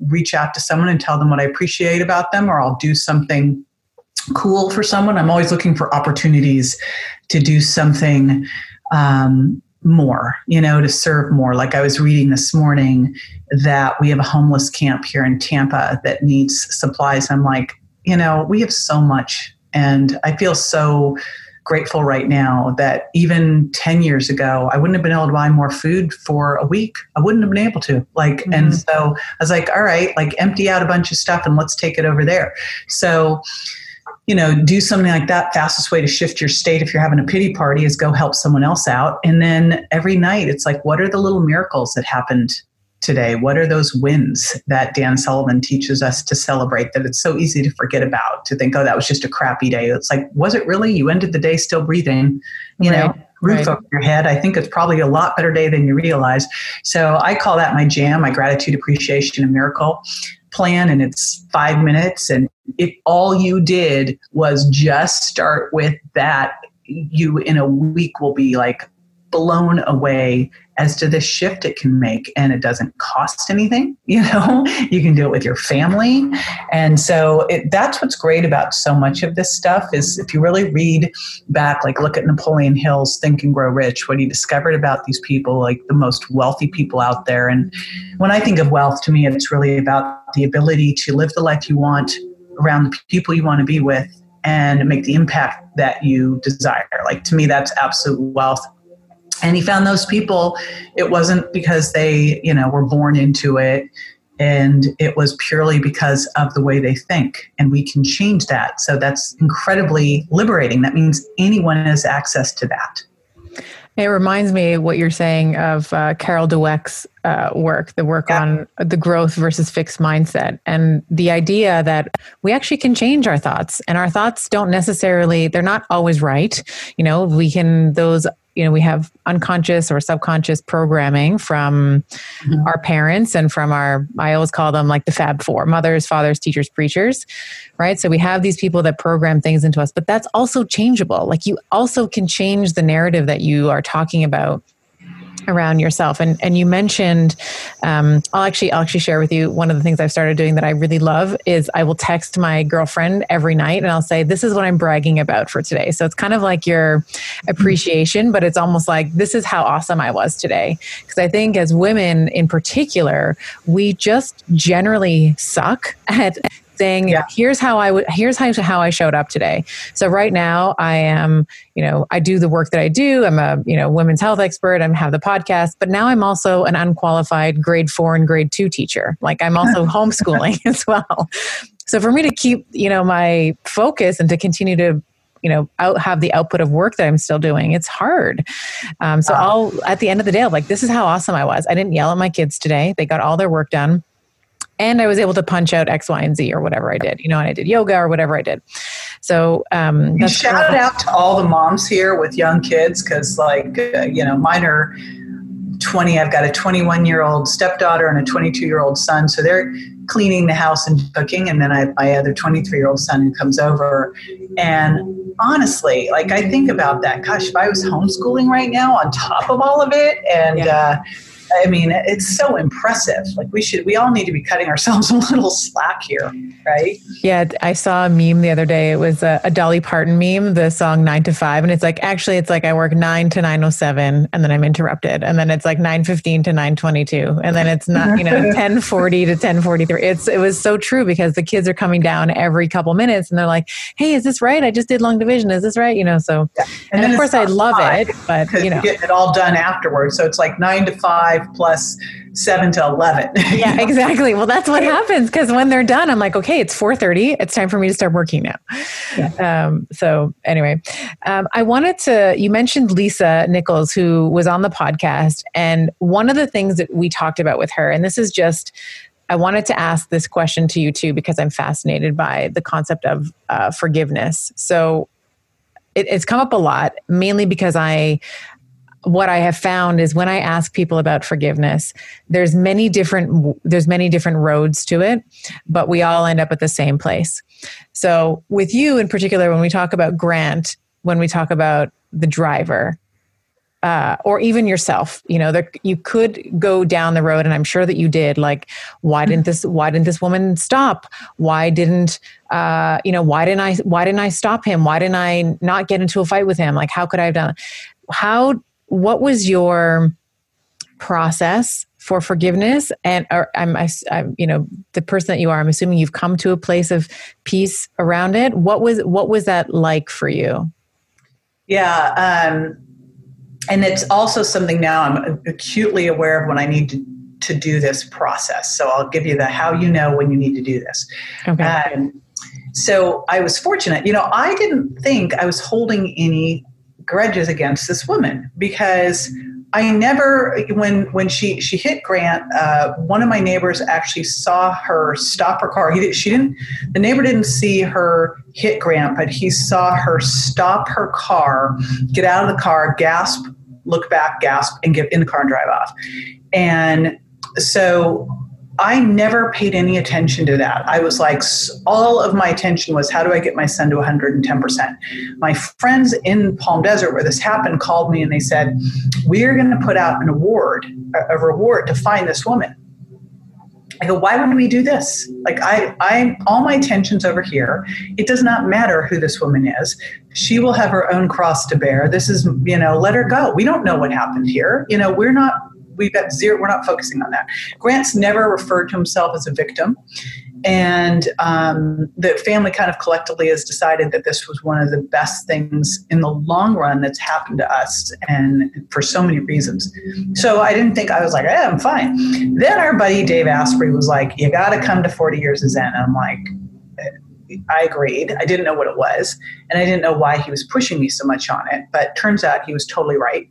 reach out to someone and tell them what I appreciate about them, or I'll do something cool for someone. I'm always looking for opportunities to do something um, more, you know, to serve more. Like I was reading this morning that we have a homeless camp here in Tampa that needs supplies. I'm like, you know, we have so much. And I feel so grateful right now that even 10 years ago, I wouldn't have been able to buy more food for a week. I wouldn't have been able to. Like, mm-hmm. and so I was like, all right, like empty out a bunch of stuff and let's take it over there. So, you know, do something like that. Fastest way to shift your state if you're having a pity party is go help someone else out. And then every night it's like, what are the little miracles that happened today? What are those wins that Dan Sullivan teaches us to celebrate that it's so easy to forget about, to think, oh, that was just a crappy day. It's like, was it really? You ended the day still breathing, you right. know, roof right. over your head. I think it's probably a lot better day than you realize. So I call that my jam, my gratitude, appreciation, and miracle plan and it's five minutes and if all you did was just start with that you in a week will be like blown away as to the shift it can make and it doesn't cost anything [laughs] you know? You can do it with your family. And so it, that's what's great about so much of this stuff is if you really read back like look at napoleon hill's think and grow rich what he discovered about these people like the most wealthy people out there. And when i think of wealth to me it's really about the ability to live the life you want around the people you want to be with and make the impact that you desire. Like to me that's absolute wealth and he found those people it wasn't because they you know were born into it. And it was purely because of the way they think. And we can change that. So that's incredibly liberating. That means anyone has access to that. It reminds me what you're saying of uh, Carol Dweck's uh, work, the work yeah. on the growth versus fixed mindset, and the idea that we actually can change our thoughts, and our thoughts don't necessarily they're not always right. You know, we can those you know we have unconscious or subconscious programming from mm-hmm. our parents and from our i always call them like the fab four mothers fathers teachers preachers right so we have these people that program things into us but that's also changeable like you also can change the narrative that you are talking about around yourself. And and you mentioned, um, I'll actually I'll actually share with you one of the things I've started doing that I really love is I will text my girlfriend every night and I'll say this is what I'm bragging about for today. So it's kind of like your appreciation, but it's almost like this is how awesome I was today. Because I think as women in particular, we just generally suck at saying yeah. here's how I would here's how, how I showed up today. So right now I am, you know, I do the work that I do. I'm a, you know, women's health expert. I have the podcast, but now I'm also an unqualified grade 4 and grade 2 teacher. Like I'm also [laughs] homeschooling as well. So for me to keep, you know, my focus and to continue to you know out have the output of work that i'm still doing it's hard um, so i'll at the end of the day i'm like this is how awesome i was i didn't yell at my kids today they got all their work done and I was able to punch out X, Y, and Z or whatever I did, you know, and I did yoga or whatever I did. So, um, that's shout cool. out to all the moms here with young kids because, like, uh, you know, mine are 20. I've got a 21 year old stepdaughter and a 22 year old son. So they're cleaning the house and cooking. And then I have my other 23 year old son who comes over. And honestly, like, I think about that. Gosh, if I was homeschooling right now on top of all of it and, yeah. uh, I mean, it's so impressive. Like we should, we all need to be cutting ourselves [laughs] a little slack here, right? Yeah, I saw a meme the other day. It was a, a Dolly Parton meme, the song Nine to Five, and it's like actually, it's like I work nine to nine oh seven, and then I'm interrupted, and then it's like nine fifteen to nine twenty two, and then it's not, you know, [laughs] ten forty to ten forty three. It's it was so true because the kids are coming down every couple minutes, and they're like, "Hey, is this right? I just did long division. Is this right?" You know, so yeah. and, and of course I love it, but you know, get it all done afterwards. So it's like nine to five five plus seven to 11. [laughs] yeah, exactly. Well, that's what happens because when they're done, I'm like, okay, it's 4.30. It's time for me to start working now. Yeah. Um, so anyway, um, I wanted to, you mentioned Lisa Nichols, who was on the podcast. And one of the things that we talked about with her, and this is just, I wanted to ask this question to you too, because I'm fascinated by the concept of uh, forgiveness. So it, it's come up a lot, mainly because I what I have found is when I ask people about forgiveness, there's many different there's many different roads to it, but we all end up at the same place. So with you in particular, when we talk about Grant, when we talk about the driver, uh, or even yourself you know there, you could go down the road and i'm sure that you did like why didn't this why didn't this woman stop why didn't uh, you know why didn't i why didn't i stop him why didn't i not get into a fight with him like how could i have done it? how what was your process for forgiveness? And or I'm, I, am you know the person that you are i'm assuming you've come to a place of peace around it. What was what was that like for you? Yeah um and it's also something now i'm acutely aware of when i need to to do this process. So i'll give you the how you know when you need to do this. Okay. Um, so i was fortunate. You know i didn't think i was holding any grudges against this woman because I never when when she she hit Grant. Uh, one of my neighbors actually saw her stop her car. He she didn't. The neighbor didn't see her hit Grant, but he saw her stop her car, get out of the car, gasp, look back, gasp, and get in the car and drive off. And so I never paid any attention to that. I was like, all of my attention was how do I get my son to 110%? My friends in Palm Desert, where this happened, called me and they said, We're going to put out an award, a, reward to find this woman. I go, why would we do this? Like I, I, all my attention's over here. It does not matter who this woman is. She will have her own cross to bear. This is, you know, let her go. We don't know what happened here. You know, we're not we've got zero, we're not focusing on that. Grant's never referred to himself as a victim. And um, the family kind of collectively has decided that this was one of the best things in the long run that's happened to us, and for so many reasons. So I didn't think I was like, eh, I'm fine. Then our buddy Dave Asprey was like, You got to come to 40 Years of Zen. And I'm like, I agreed. I didn't know what it was, and I didn't know why he was pushing me so much on it. But turns out he was totally right.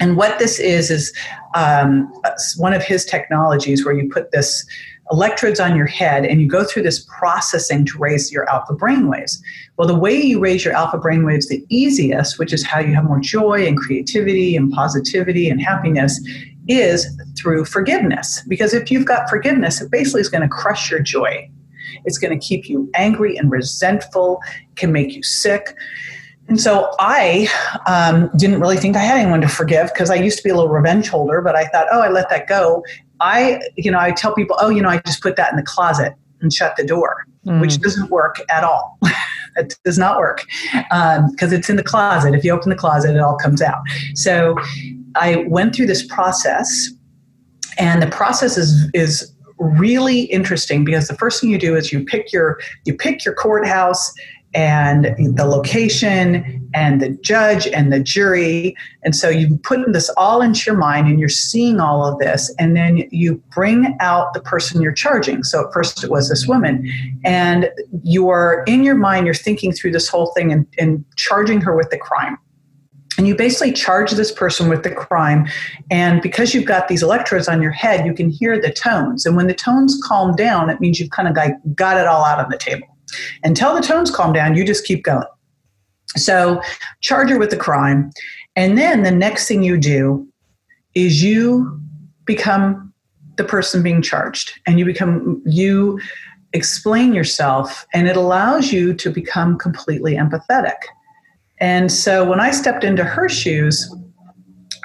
And what this is, is um, one of his technologies where you put this electrodes on your head and you go through this processing to raise your alpha brainwaves. Well, the way you raise your alpha brainwaves the easiest, which is how you have more joy and creativity and positivity and happiness, is through forgiveness. Because if you've got forgiveness, it basically is going to crush your joy. It's going to keep you angry and resentful, can make you sick. And so I um, didn't really think I had anyone to forgive because I used to be a little revenge holder, but I thought, oh, I let that go. I, you know, I tell people, oh, you know, I just put that in the closet and shut the door, mm. which doesn't work at all. [laughs] it does not work because um, it's in the closet. If you open the closet, it all comes out. So I went through this process, and the process is is really interesting because the first thing you do is you pick your you pick your courthouse and the location and the judge and the jury. And so you put this all into your mind and you're seeing all of this. And then you bring out the person you're charging. So at first it was this woman. And you're in your mind, you're thinking through this whole thing and, and charging her with the crime. And you basically charge this person with the crime. And because you've got these electrodes on your head, you can hear the tones. And when the tones calm down, it means you've kind of got it all out on the table. Until the tones calm down, you just keep going. So, charge her with the crime. And then the next thing you do is you become the person being charged and you become, you explain yourself, and it allows you to become completely empathetic. And so, when I stepped into her shoes,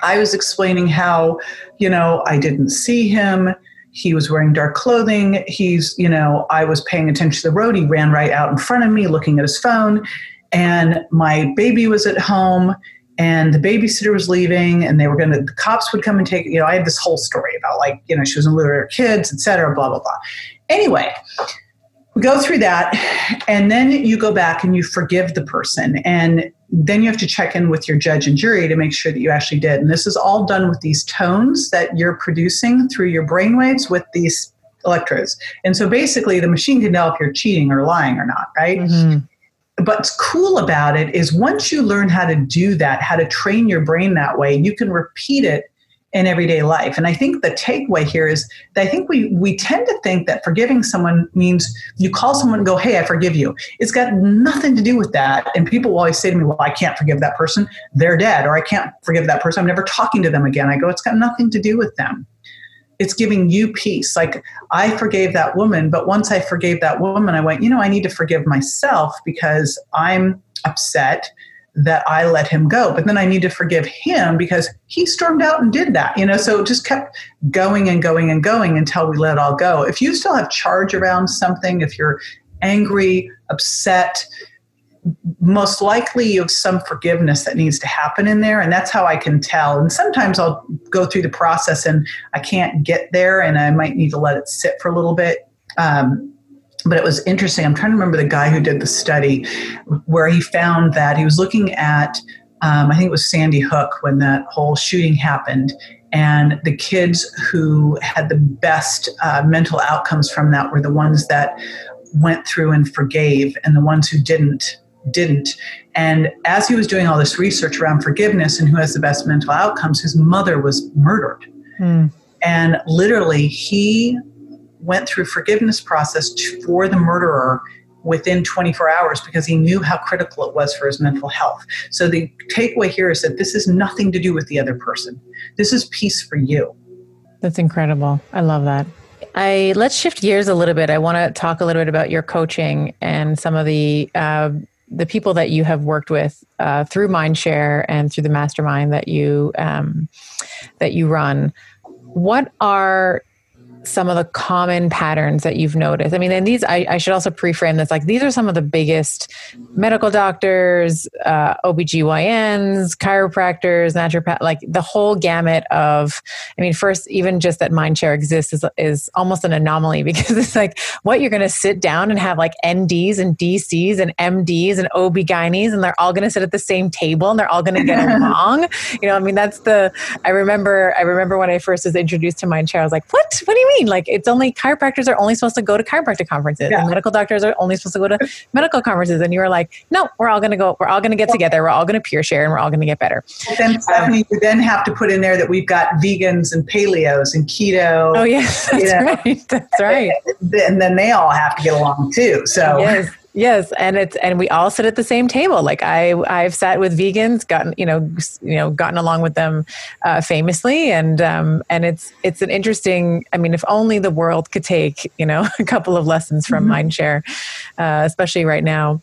I was explaining how, you know, I didn't see him he was wearing dark clothing. He's, you know, I was paying attention to the road. He ran right out in front of me looking at his phone. And my baby was at home and the babysitter was leaving and they were going to, the cops would come and take, you know, I had this whole story about like, you know, she was in with her kids, etc blah, blah, blah. Anyway, we go through that and then you go back and you forgive the person. And then you have to check in with your judge and jury to make sure that you actually did. And this is all done with these tones that you're producing through your brainwaves with these electrodes. And so basically, the machine can tell if you're cheating or lying or not, right? Mm-hmm. But what's cool about it is once you learn how to do that, how to train your brain that way, you can repeat it in everyday life. And I think the takeaway here is that I think we we tend to think that forgiving someone means you call someone and go, "Hey, I forgive you." It's got nothing to do with that. And people always say to me, "Well, I can't forgive that person; they're dead," or "I can't forgive that person; I'm never talking to them again." I go, "It's got nothing to do with them." It's giving you peace. Like I forgave that woman, but once I forgave that woman, I went, you know, I need to forgive myself because I'm upset that I let him go. But then I need to forgive him because he stormed out and did that, you know. So it just kept going and going and going until we let it all go. If you still have charge around something, if you're angry, upset, most likely you have some forgiveness that needs to happen in there and that's how i can tell and sometimes i'll go through the process and i can't get there and i might need to let it sit for a little bit um, but it was interesting i'm trying to remember the guy who did the study where he found that he was looking at um, i think it was sandy hook when that whole shooting happened and the kids who had the best uh, mental outcomes from that were the ones that went through and forgave and the ones who didn't didn't. And as he was doing all this research around forgiveness and who has the best mental outcomes, his mother was murdered. Mm. And literally, he went through forgiveness process for the murderer within 24 hours because he knew how critical it was for his mental health. So the takeaway here is that this is nothing to do with the other person. This is peace for you. That's incredible. I love that. I let's shift gears a little bit. I want to talk a little bit about your coaching and some of the uh, the people that you have worked with uh, through Mindshare and through the mastermind that you um, that you run, what are some of the common patterns that you've noticed? I mean, and these, I, I, should also pre-frame this, like these are some of the biggest medical doctors, uh, OBGYNs, chiropractors, naturopath, like the whole gamut of, I mean, first, even just that Mindshare exists is, is almost an anomaly [laughs] because it's like what you're going to sit down and have like NDs and DCs and MDs and OB-GYNs and they're all going to sit at the same table and they're all going to get [laughs] along. You know, I mean, that's the, I remember, I remember when I first was introduced to Mindshare, I was like, what, what do you mean? Like it's only chiropractors are only supposed to go to chiropractic conferences, yeah. and medical doctors are only supposed to go to medical conferences. And you were like, no, we're all going to go. We're all going to get together. We're all going to peer share, and we're all going to get better. But then Stephanie, you then have to put in there that we've got vegans and paleos and keto. Oh yes, [laughs] that's you know, right. That's [laughs] right. And then they all have to get along too. So yes. Yes, and it's and we all sit at the same table. Like I, I've sat with vegans, gotten you know, you know, gotten along with them uh, famously, and um, and it's it's an interesting. I mean, if only the world could take you know [laughs] a couple of lessons from mm-hmm. Mindshare, uh, especially right now,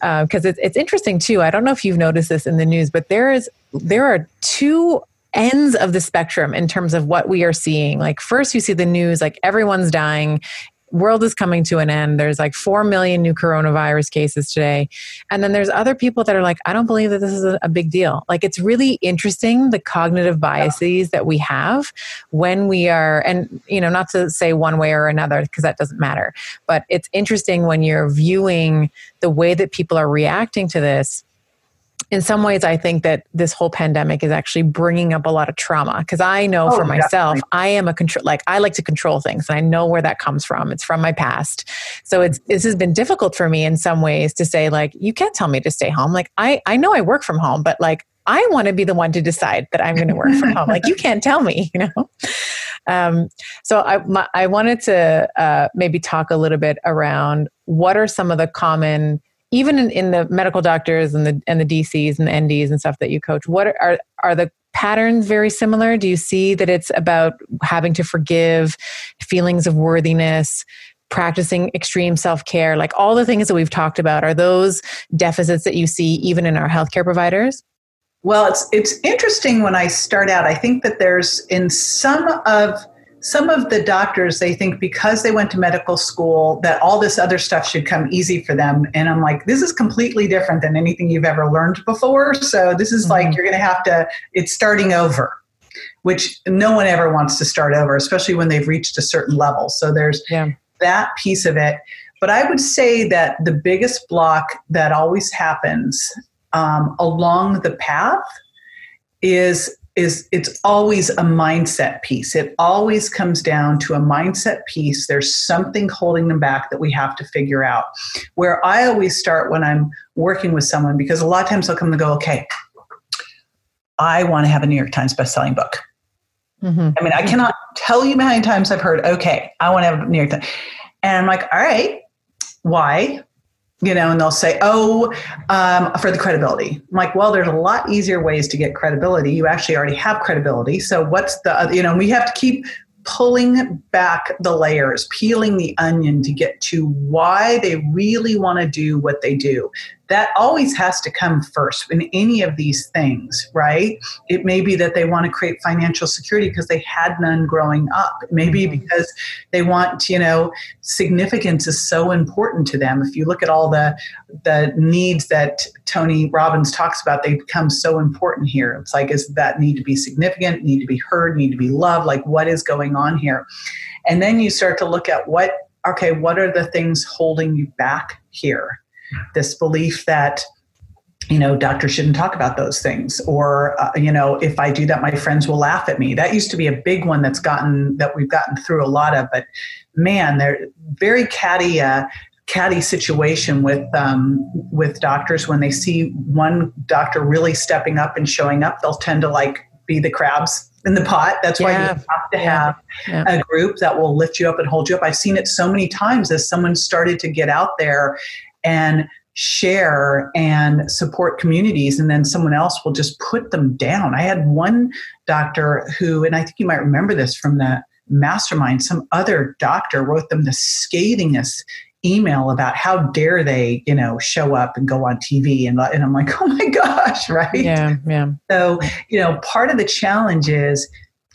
because uh, it's it's interesting too. I don't know if you've noticed this in the news, but there is there are two ends of the spectrum in terms of what we are seeing. Like first you see the news like everyone's dying world is coming to an end. There's like 4 million new coronavirus cases today. And then there's other people that are like, I don't believe that this is a, a big deal. Like, it's really interesting the cognitive biases that we have when we are, and, you know, not to say one way or another, because that doesn't matter, but it's interesting when you're viewing the way that people are reacting to this in some ways i think that this whole pandemic is actually bringing up a lot of trauma because i know oh, for myself definitely. i am a control like i like to control things and i know where that comes from it's from my past so it's this has been difficult for me in some ways to say like you can't tell me to stay home like i i know i work from home but like I want to be the one to decide that I'm going to work from home. Like you can't tell me, [laughs] you know. Um, so I my, I wanted to uh, maybe talk a little bit around what are some of the common even in, in the medical doctors and the and the DCs and the NDs and stuff that you coach, what are are the patterns very similar? Do you see that it's about having to forgive, feelings of worthiness, practicing extreme self care, like all the things that we've talked about? Are those deficits that you see even in our healthcare providers? Well, it's it's interesting when I start out. I think that there's in some of some of the doctors they think because they went to medical school that all this other stuff should come easy for them and i'm like this is completely different than anything you've ever learned before so this is mm-hmm. like you're going to have to it's starting over which no one ever wants to start over especially when they've reached a certain level so there's yeah. that piece of it but i would say that the biggest block that always happens um, along the path is is it's always a mindset piece. It always comes down to a mindset piece. There's something holding them back that we have to figure out. Where I always start when I'm working with someone, because a lot of times they'll come and go, okay, I want to have a New York Times bestselling book. Mm-hmm. I mean, I cannot tell you how many times I've heard, okay, I want to have a New York Times. And I'm like, all right, why? You know, and they'll say, oh, um, for the credibility. I'm like, well, there's a lot easier ways to get credibility. You actually already have credibility. So what's the, you know, we have to keep pulling back the layers, peeling the onion to get to why they really want to do what they do. That always has to come first in any of these things, right? It may be that they want to create financial security because they had none growing up. Maybe mm-hmm. because they want, you know, significance is so important to them. If you look at all the the needs that Tony Robbins talks about, they become so important here. It's like, is that need to be significant, need to be heard, need to be loved? Like, what is going on here? And then you start to look at what, okay, what are the things holding you back here? This belief that, you know, doctors shouldn't talk about those things, or uh, you know, if I do that, my friends will laugh at me. That used to be a big one that's gotten that we've gotten through a lot of, but man, they're very catty. Uh, catty situation with um, with doctors when they see one doctor really stepping up and showing up they'll tend to like be the crabs in the pot that's why you have to have yeah. a group that will lift you up and hold you up i've seen it so many times as someone started to get out there and share and support communities and then someone else will just put them down i had one doctor who and i think you might remember this from the mastermind some other doctor wrote them the scathingest email about how dare they, you know, show up and go on TV. And, and I'm like, [laughs] oh my gosh, right? Yeah, yeah. So, you know, part of the challenge is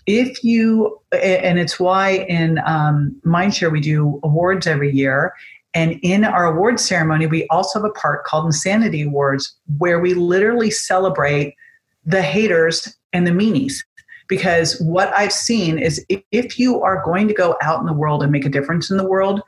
if you, and it's why in um, Mindshare we do awards every year. And in our award ceremony, we also have a part called Insanity Awards, where we literally celebrate the haters and the meanies. Because what I've seen is if you are going to go out in the world and make a difference in the world,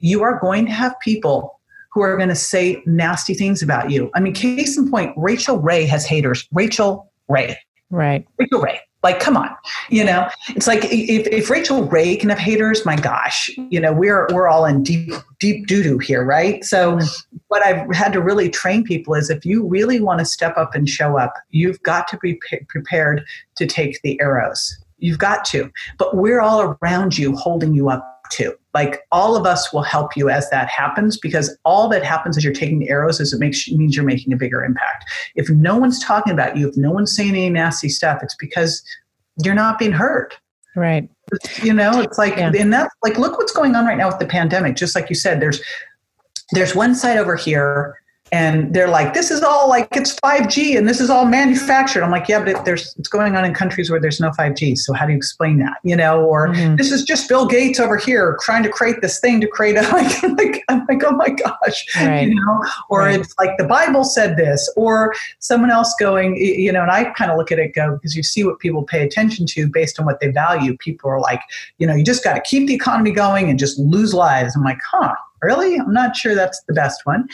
you are going to have people who are going to say nasty things about you. I mean, case in point, Rachael Ray has haters. Rachael Ray. Right. Rachael Ray. Like, come on, you know, it's like if, if Rachael Ray can have haters, my gosh, you know, we're we're all in deep deep doo doo here, right? So, mm-hmm. what I've had to really train people is if you really want to step up and show up, you've got to be prepared to take the arrows. You've got to, but we're all around you, holding you up too. Like all of us will help you as that happens because all that happens as you're taking the arrows is it makes means you're making a bigger impact. If no one's talking about you, if no one's saying any nasty stuff, it's because you're not being heard. Right. You know, it's like yeah. and that's like look what's going on right now with the pandemic. Just like you said, there's there's one side over here and they're like this is all like it's 5g and this is all manufactured i'm like yeah but it, there's it's going on in countries where there's no 5g so how do you explain that you know or mm-hmm. this is just bill gates over here trying to create this thing to create a [laughs] like, like i'm like oh my gosh right. you know or right. it's like the bible said this or someone else going you know and i kind of look at it go because you see what people pay attention to based on what they value people are like you know you just got to keep the economy going and just lose lives i'm like huh really? I'm not sure that's the best one.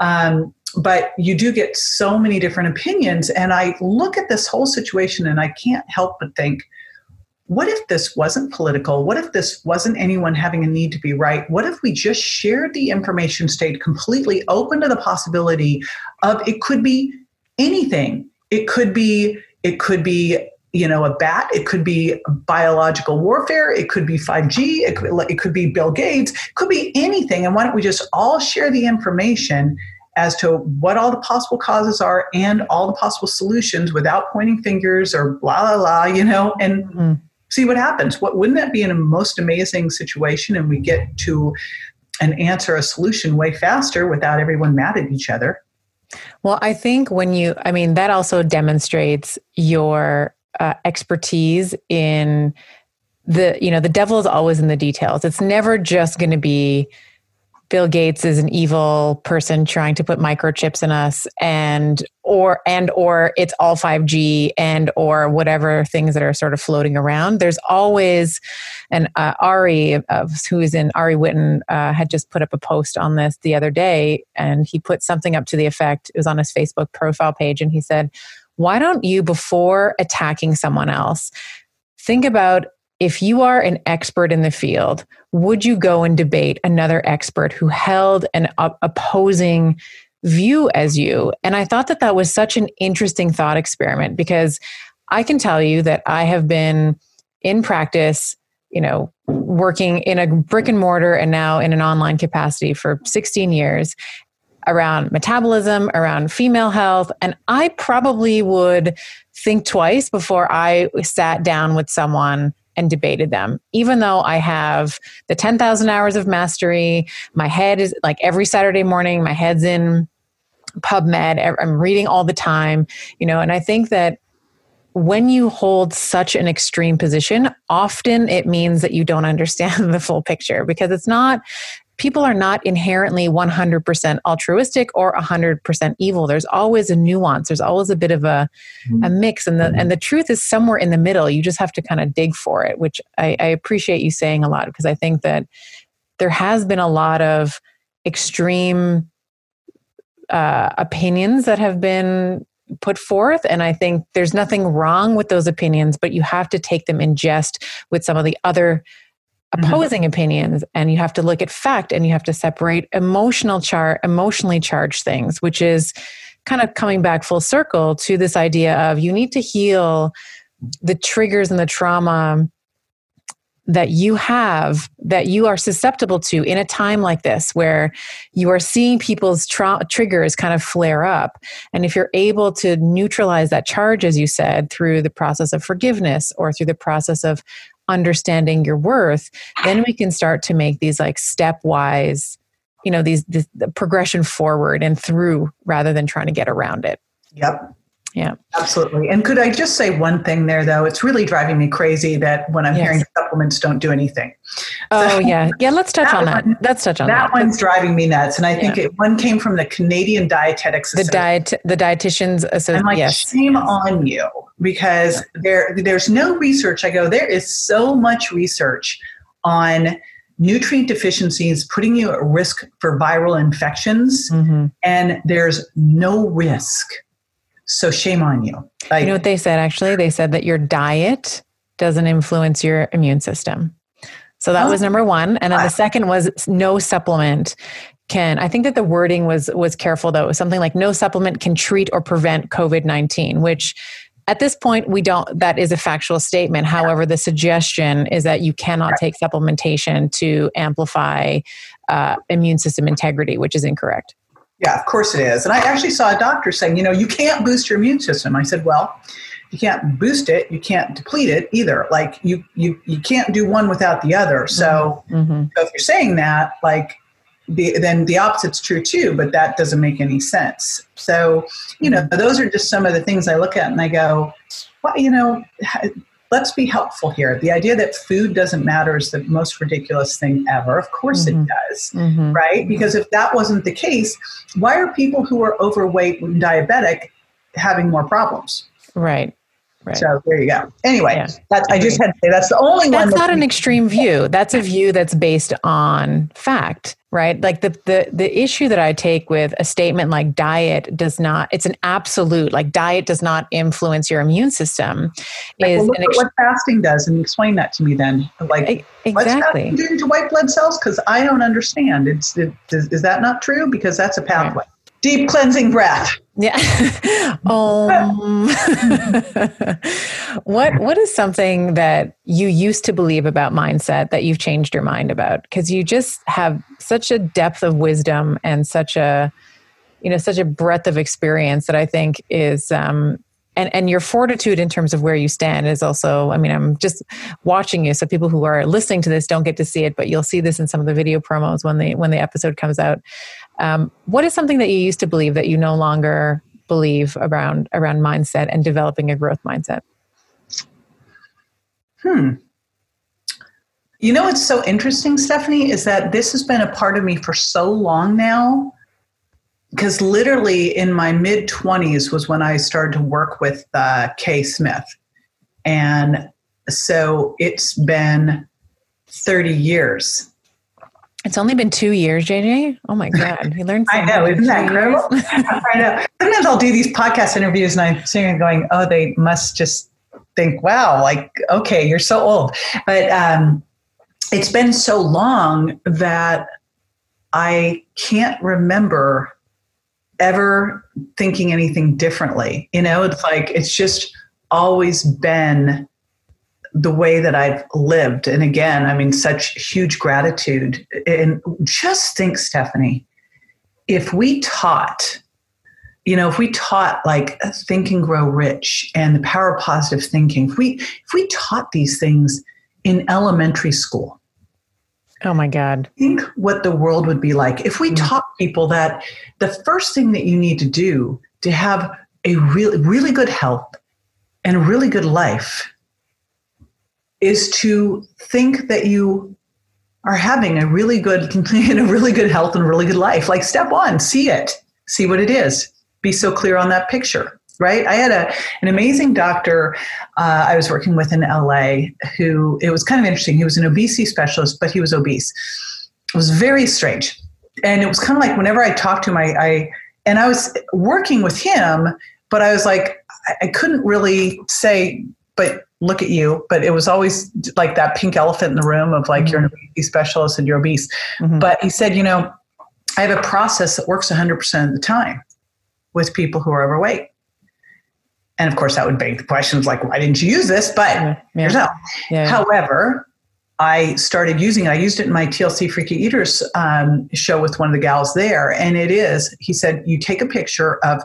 Um, but you do get so many different opinions. And I look at this whole situation and I can't help but think, what if this wasn't political? What if this wasn't anyone having a need to be right? What if we just shared the information, stayed completely open to the possibility of it could be anything? It could be it could be you know a bat it could be biological warfare it could be 5g it could, it could be bill gates it could be anything. And why don't we just all share the information as to what all the possible causes are and all the possible solutions without pointing fingers or blah blah blah you know and mm-hmm. see what happens. What wouldn't that be in a most amazing situation and we get to an answer a solution way faster without everyone mad at each other? Well, I think when you, I mean, that also demonstrates your uh, expertise in the you know the devil is always in the details. It's never just going to be bill gates is an evil person trying to put microchips in us and or and or it's all 5g and or whatever things that are sort of floating around. There's always and uh, ari of, who is in Ari Whitten uh, had just put up a post on this the other day and he put something up to the effect it was on his facebook profile page and he said why don't you, before attacking someone else, think about if you are an expert in the field, would you go and debate another expert who held an opposing view as you? And I thought that that was such an interesting thought experiment because I can tell you that I have been in practice, you know, working in a brick and mortar and now in an online capacity for 16 years around metabolism, around female health. And I probably would think twice before I sat down with someone and debated them. Even though I have the 10,000 hours of mastery, my head is like every Saturday morning, my head's in PubMed. I'm reading all the time, you know, and I think that when you hold such an extreme position, often it means that you don't [laughs] understand the full picture because it's not people are not inherently 100% altruistic or 100% evil. There's always a nuance. There's always a bit of a, a mix and the and the truth is somewhere in the middle. You just have to kind of dig for it which I, I appreciate you saying a lot because i think that there has been a lot of extreme uh, opinions that have been put forth and i think there's nothing wrong with those opinions but you have to take them in jest with some of the other mm-hmm. Opposing mm-hmm. opinions and you have to look at fact and you have to separate emotional char emotionally charged things which is kind of coming back full circle to this idea of you need to heal the triggers and the trauma that you have that you are susceptible to in a time like this where you are seeing people's tra- triggers kind of flare up and if you're able to neutralize that charge as you said through the process of forgiveness or through the process of understanding your worth then we can start to make these like stepwise you know these the progression forward and through rather than trying to get around it. Yep yeah. Absolutely. And could I just say one thing there, though? It's really driving me crazy that when I'm yes. hearing supplements don't do anything. Oh, so, yeah. Yeah, let's touch on that. One, let's touch on that. That one's driving me nuts. And I think yeah. it, one came from the Canadian Dietetics The diet, the Dietitians Association. like, yes. shame on you because yeah. there, there's no research. I go, there is so much research on nutrient deficiencies putting you at risk for viral infections, mm-hmm. and there's no risk so shame on you. Like, you know what they said actually? They said that your diet doesn't influence your immune system. So that oh. was number one. And then the second was no supplement can I think that the wording was was careful though. It was something like no supplement can treat or prevent COVID-19, which at this point we don't that is a factual statement. However, the suggestion is that you cannot take supplementation to amplify uh, immune system integrity, which is incorrect. Yeah, of course it is. And I actually saw a doctor saying, you know, you can't boost your immune system. I said, well, you can't boost it, you can't deplete it either. Like you you you can't do one without the other. So, mm-hmm. mm-hmm. so if you're saying that, like the, then the opposite's true too, but that doesn't make any sense. So, you know, mm-hmm. those are just some of the things I look at and I go, well, you know, let's be helpful here. The idea that food doesn't matter is the most ridiculous thing ever. Of course mm-hmm. it does, mm-hmm. right? Because if that wasn't the case, why are people who are overweight and diabetic having more problems? Right. Right. So there you go. Anyway, yeah. that's, I just had to say that's the only that's one. That's not an extreme view. That's a view that's based on fact, right? Like the, the the issue that I take with a statement like diet does not. It's an absolute. Like diet does not influence your immune system. Is well, look ex- what fasting does, and explain that to me then. Like exactly what's fasting to white blood cells? Because I don't understand. It's it, is, is that not true? Because that's a pathway. Right. Deep cleansing breath. Yeah. [laughs] um, [laughs] what what is something that you used to believe about mindset that you've changed your mind about? Because you just have such a depth of wisdom and such a you know such a breadth of experience that I think is um, and and your fortitude in terms of where you stand is also i mean i'm just watching you so people who are listening to this don't get to see it but you'll see this in some of the video promos when the when the episode comes out um, what is something that you used to believe that you no longer believe around around mindset and developing a growth mindset? Hmm. You know what's so interesting, Stephanie, is that this has been a part of me for so long now. Because literally in my mid 20s was when I started to work with uh, Kay Smith. And so it's been 30 years it's only been two years, JJ. Oh my God, [laughs] he learned. I know, isn't that incredible? [laughs] I know. Sometimes I'll do these podcast interviews, and I'm sitting there going, "Oh, they must just think, wow, like, okay, you're so old." But um, it's been so long that I can't remember ever thinking anything differently. You know, it's like it's just always been the way that I've lived. And again, I mean, such huge gratitude. And just think, Stephanie, if we taught, you know, if we taught like think and grow rich and the power of positive thinking, if we if we taught these things in elementary school, Oh my God. Think what the world would be like if we mm-hmm. taught people that the first thing that you need to do to have a really, really good health and a really good life is to think that you are having a really good [laughs] and a really good health and a really good life. Like step one, see it, see what it is. Be so clear on that picture right? I had a, an amazing doctor uh, I was working with in LA who, it was kind of interesting. He was an obesity specialist, but he was obese. It was very strange. And it was kind of like whenever I talked to him, I, I and I was working with him, but I was like, I, I couldn't really say, but look at you. But it was always like that pink elephant in the room of like, mm-hmm. you're an obesity specialist and you're obese. Mm-hmm. But he said, you know, I have a process that works 100% of the time with people who are overweight. And of course, that would beg the questions like, why didn't you use this? But yeah, yeah. no. Yeah, However, I started using it. I used it in my TLC Freaky Eaters um, show with one of the gals there. And it is, he said, you take a picture of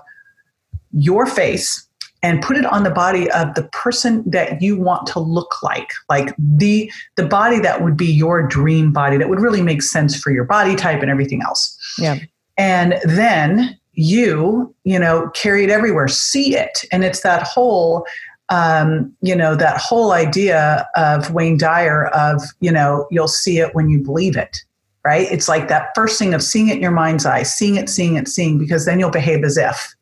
your face and put it on the body of the person that you want to look like like the the body that would be your dream body that would really make sense for your body type and everything else yeah and then you, you know, carry it everywhere, see it. And it's that whole, um, you know, that whole idea of Wayne Dyer of, you know, you'll see it when you believe it, right? It's like that first thing of seeing it in your mind's eye, seeing it, seeing it, seeing, because then you'll behave as if.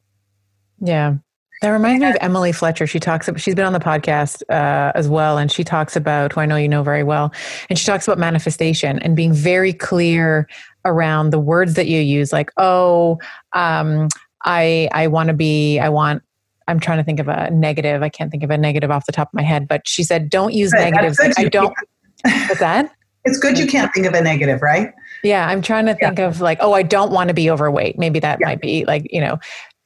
Yeah. That reminds me of Emily Fletcher. She talks about, she's been on the podcast uh, as well, and she talks about, who I know you know very well, and she talks about manifestation and being very clear around the words that you use, like, oh, um, I I want to be, I want I'm trying to think of a negative. I can't think of a negative off the top of my head, but she said, don't use right, negatives. Like, I don't. What's that? It's good you can't think of a negative, right? Yeah, I'm trying to think yeah. of like, oh, I don't want to be overweight. Maybe that yeah. might be like, you know,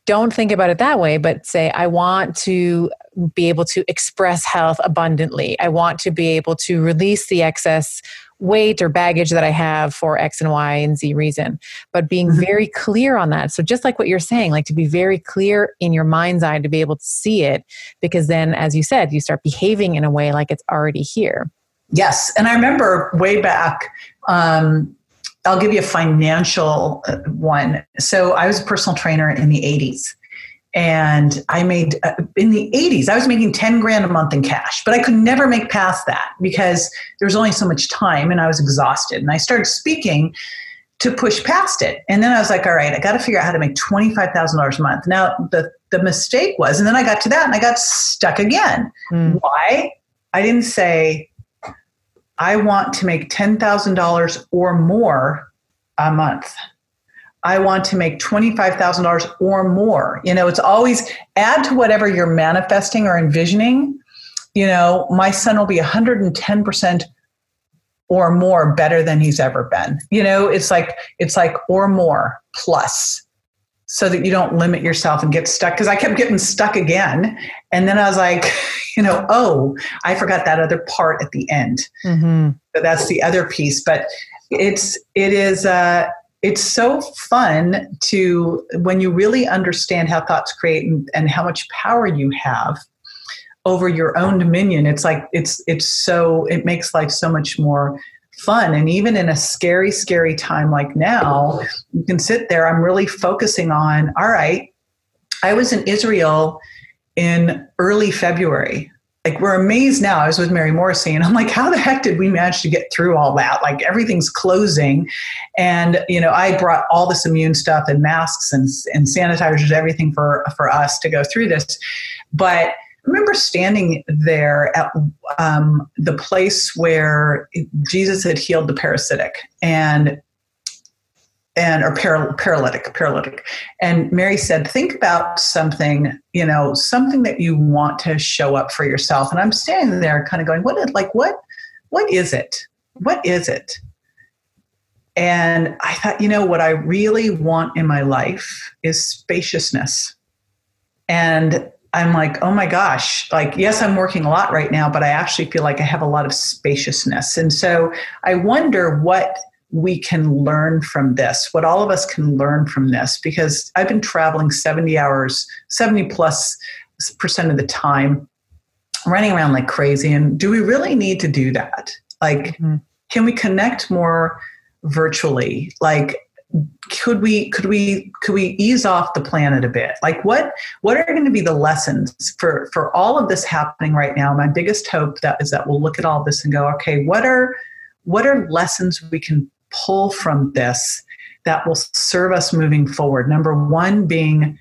don't think about it that way, but say, I want to be able to express health abundantly. I want to be able to release the excess weight or baggage that I have for X and Y and Z reason, but being mm-hmm. very clear on that. So, just like what you're saying, like to be very clear in your mind's eye to be able to see it, because then, as you said, you start behaving in a way like it's already here. Yes. And I remember way back, um, I'll give you a financial uh, one. So, I was a personal trainer in the 80s and I made uh, in the 80s I was making 10 grand a month in cash but I could never make past that because there was only so much time and I was exhausted. And I started speaking to push past it. And then I was like all right I got to figure out how to make $25,000 a month. Now the the mistake was and then I got to that and I got stuck again. Mm. why? I didn't say I want to make $10,000 or more a month I want to make $25,000 or more. You know, it's always add to whatever you're manifesting or envisioning. You know, my son will be 110% or more better than he's ever been. You know, it's like it's like or more plus so that you don't limit yourself and get stuck because I kept getting stuck again. And then I was like, [laughs] you know, oh, I forgot that other part at the end. Mm-hmm. So that's the other piece. But it's it is uh it's so fun to when you really understand how thoughts create and, and, how much power you have over your own dominion it's like it's it's so it makes life so much more fun and even in a scary scary time like now you can sit there i'm really focusing on all right i was in israel in early february like we're amazed now. I was with Mary Morrissey and I'm like, how the heck did we manage to get through all that? Like everything's closing. And, you know, I brought all this immune stuff and masks and, and sanitizers, everything for, for us to go through this. But remember standing there at um, the place where Jesus had healed the parasitic and and or paral- paralytic paralytic. And mary said think about something you know something that you want to show up for yourself. And i'm standing there kind of going what is like what what is it? What is it? And i thought you know what i really want in my life is spaciousness. And i'm like oh my gosh like yes i'm working a lot right now but i actually feel like i have a lot of spaciousness and so i wonder what we can learn from this, what all of us can learn from this, because I've been traveling 70 hours, 70 plus percent of the time, running around like crazy. And do we really need to do that? Like, mm-hmm. can we connect more virtually? Like could we could we could we ease off the planet a bit? Like what what are going to be the lessons for for all of this happening right now? My biggest hope that is that we'll look at all this and go okay what are what are lessons we can pull from this that will serve us moving forward? Number one being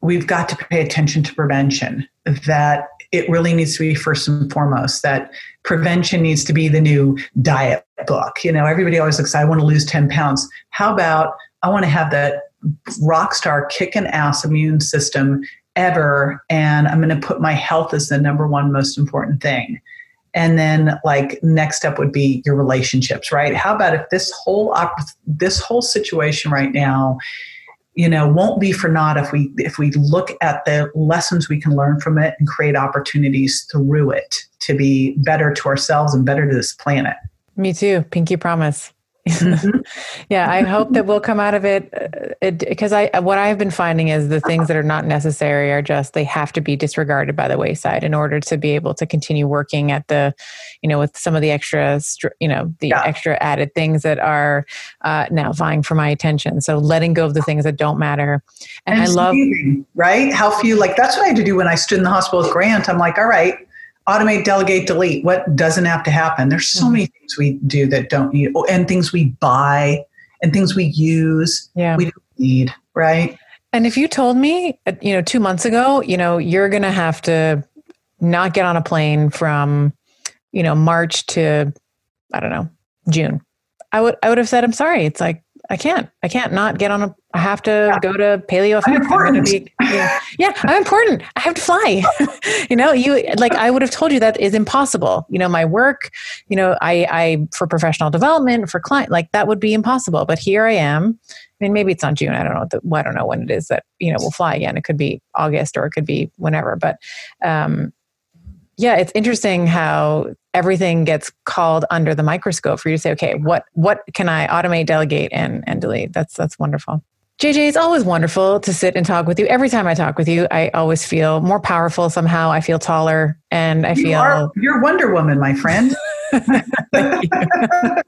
we've got to pay attention to prevention that it really needs to be first and foremost that prevention needs to be the new diet book. You know everybody always looks i want to lose 10 pounds. How about i want to have that rock star kicking ass immune system ever and i'm going to put my health as the number one most important thing. And then like next step would be your relationships right? How about if this whole op- this whole situation right now you know won't be for naught if we if we look at the lessons we can learn from it and create opportunities through it to be better to ourselves and better to this planet. Me too. Pinky promise Mm-hmm. [laughs] yeah, I hope that we'll come out of it because uh, I what I've been finding is the things that are not necessary are just they have to be disregarded by the wayside in order to be able to continue working at the, you know, with some of the extra, you know, the yeah. extra added things that are uh, now vying for my attention. So letting go of the things that don't matter, and, and I love right how few like that's what I had to do when I stood in the hospital with Grant. I'm like, all right, automate, delegate, delete. What doesn't have to happen? There's so mm-hmm. many things we do that don't need, and things we buy and things we use. Yeah. We don't need, right? And if you told me, uh, you know, two months ago, you know, you're going to have to not get on a plane from, you know, March to, I don't know, June, I would, I would have said, I'm sorry. It's like, I can't. I can't not get on a. I have to yeah. go to paleo. I'm important. Be, yeah, yeah, I'm important. I have to fly. [laughs] you know, you like I would have told you that is impossible. You know, my work. You know, I I for professional development for client like that would be impossible. But here I am. I mean, maybe it's on June. I don't know. The, I don't know when it is that you know we'll fly again. It could be August or it could be whenever. But um, yeah, it's interesting how everything gets called under the microscope for you to say, okay, what what can I automate, delegate, and and delete? That's that's wonderful. JJ, it's always wonderful to sit and talk with you. Every time I talk with you, I always feel more powerful somehow. I feel taller and I you feel are, you're Wonder Woman, my friend. [laughs] [laughs] and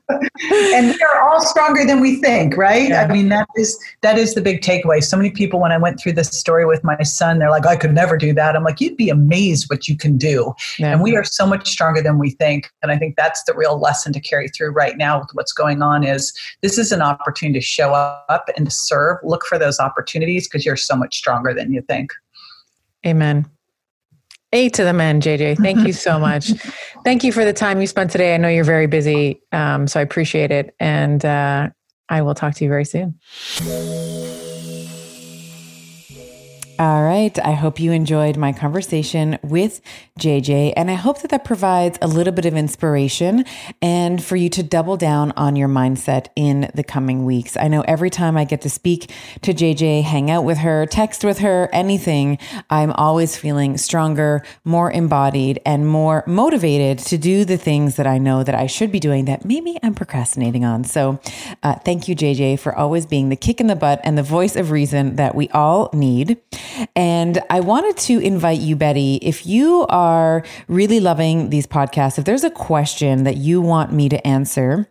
we are all stronger than we think, right? Yeah. I mean, that is that is the big takeaway. So many people, when I went through this story with my son, they're like, "I could never do that." I'm like, "You'd be amazed what you can do." Yeah. And we are so much stronger than we think. And I think that's the real lesson to carry through right now with what's going on. Is this is an opportunity to show up and to serve. Look for those opportunities because you're so much stronger than you think. Amen. A to the men, JJ. Thank you so much. [laughs] Thank you for the time you spent today. I know you're very busy, um, so I appreciate it. And uh, I will talk to you very soon. All right. I hope you enjoyed my conversation with JJ, and I hope that that provides a little bit of inspiration and for you to double down on your mindset in the coming weeks. I know every time I get to speak to JJ, hang out with her, text with her, anything, I'm always feeling stronger, more embodied, and more motivated to do the things that I know that I should be doing that maybe I'm procrastinating on. So, uh, thank you, JJ, for always being the kick in the butt and the voice of reason that we all need. And I wanted to invite you, Betty, if you are really loving these podcasts, if there's a question that you want me to answer,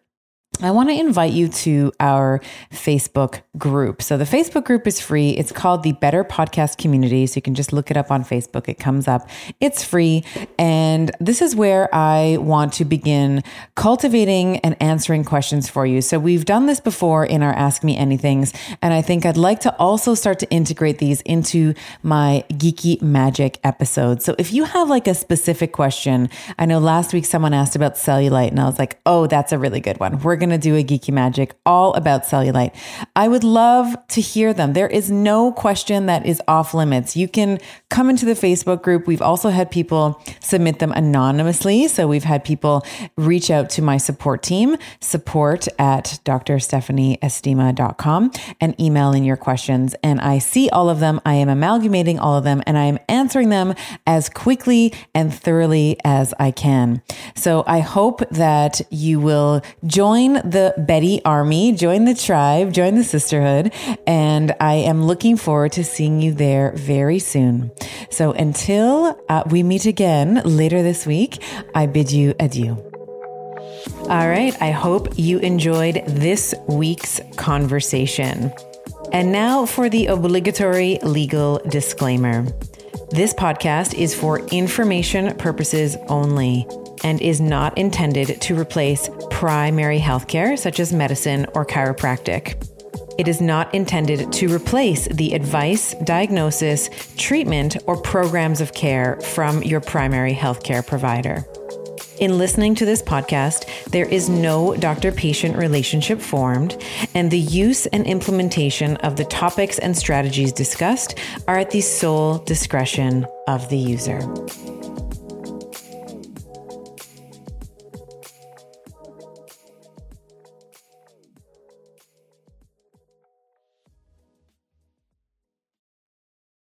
I want to invite you to our Facebook group. So, the Facebook group is free. It's called the Better Podcast Community. So, you can just look it up on Facebook. It comes up, it's free. And this is where I want to begin cultivating and answering questions for you. So, we've done this before in our Ask Me Anythings. And I think I'd like to also start to integrate these into my geeky magic episode. So, if you have like a specific question, I know last week someone asked about cellulite, and I was like, oh, that's a really good one. We're going going to do a geeky magic all about cellulite. I would love to hear them. There is no question that is off limits. You can come into the Facebook group. We've also had people submit them anonymously. So we've had people reach out to my support team, support at drstephanieestima.com, and email in your questions. And I see all of them. I am amalgamating all of them and I am answering them as quickly and thoroughly as I can. So I hope that you will join the Betty Army, join the tribe, join the sisterhood, and I am looking forward to seeing you there very soon. So until uh, we meet again later this week, I bid you adieu. All right, I hope you enjoyed this week's conversation. And now for the obligatory legal disclaimer. This podcast is for information purposes only and is not intended to replace primary healthcare, such as medicine or chiropractic. It is not intended to replace the advice, diagnosis, treatment, or programs of care from your primary healthcare provider. In listening to this podcast, there is no doctor patient relationship formed, and the use and implementation of the topics and strategies discussed are at the sole discretion of the user.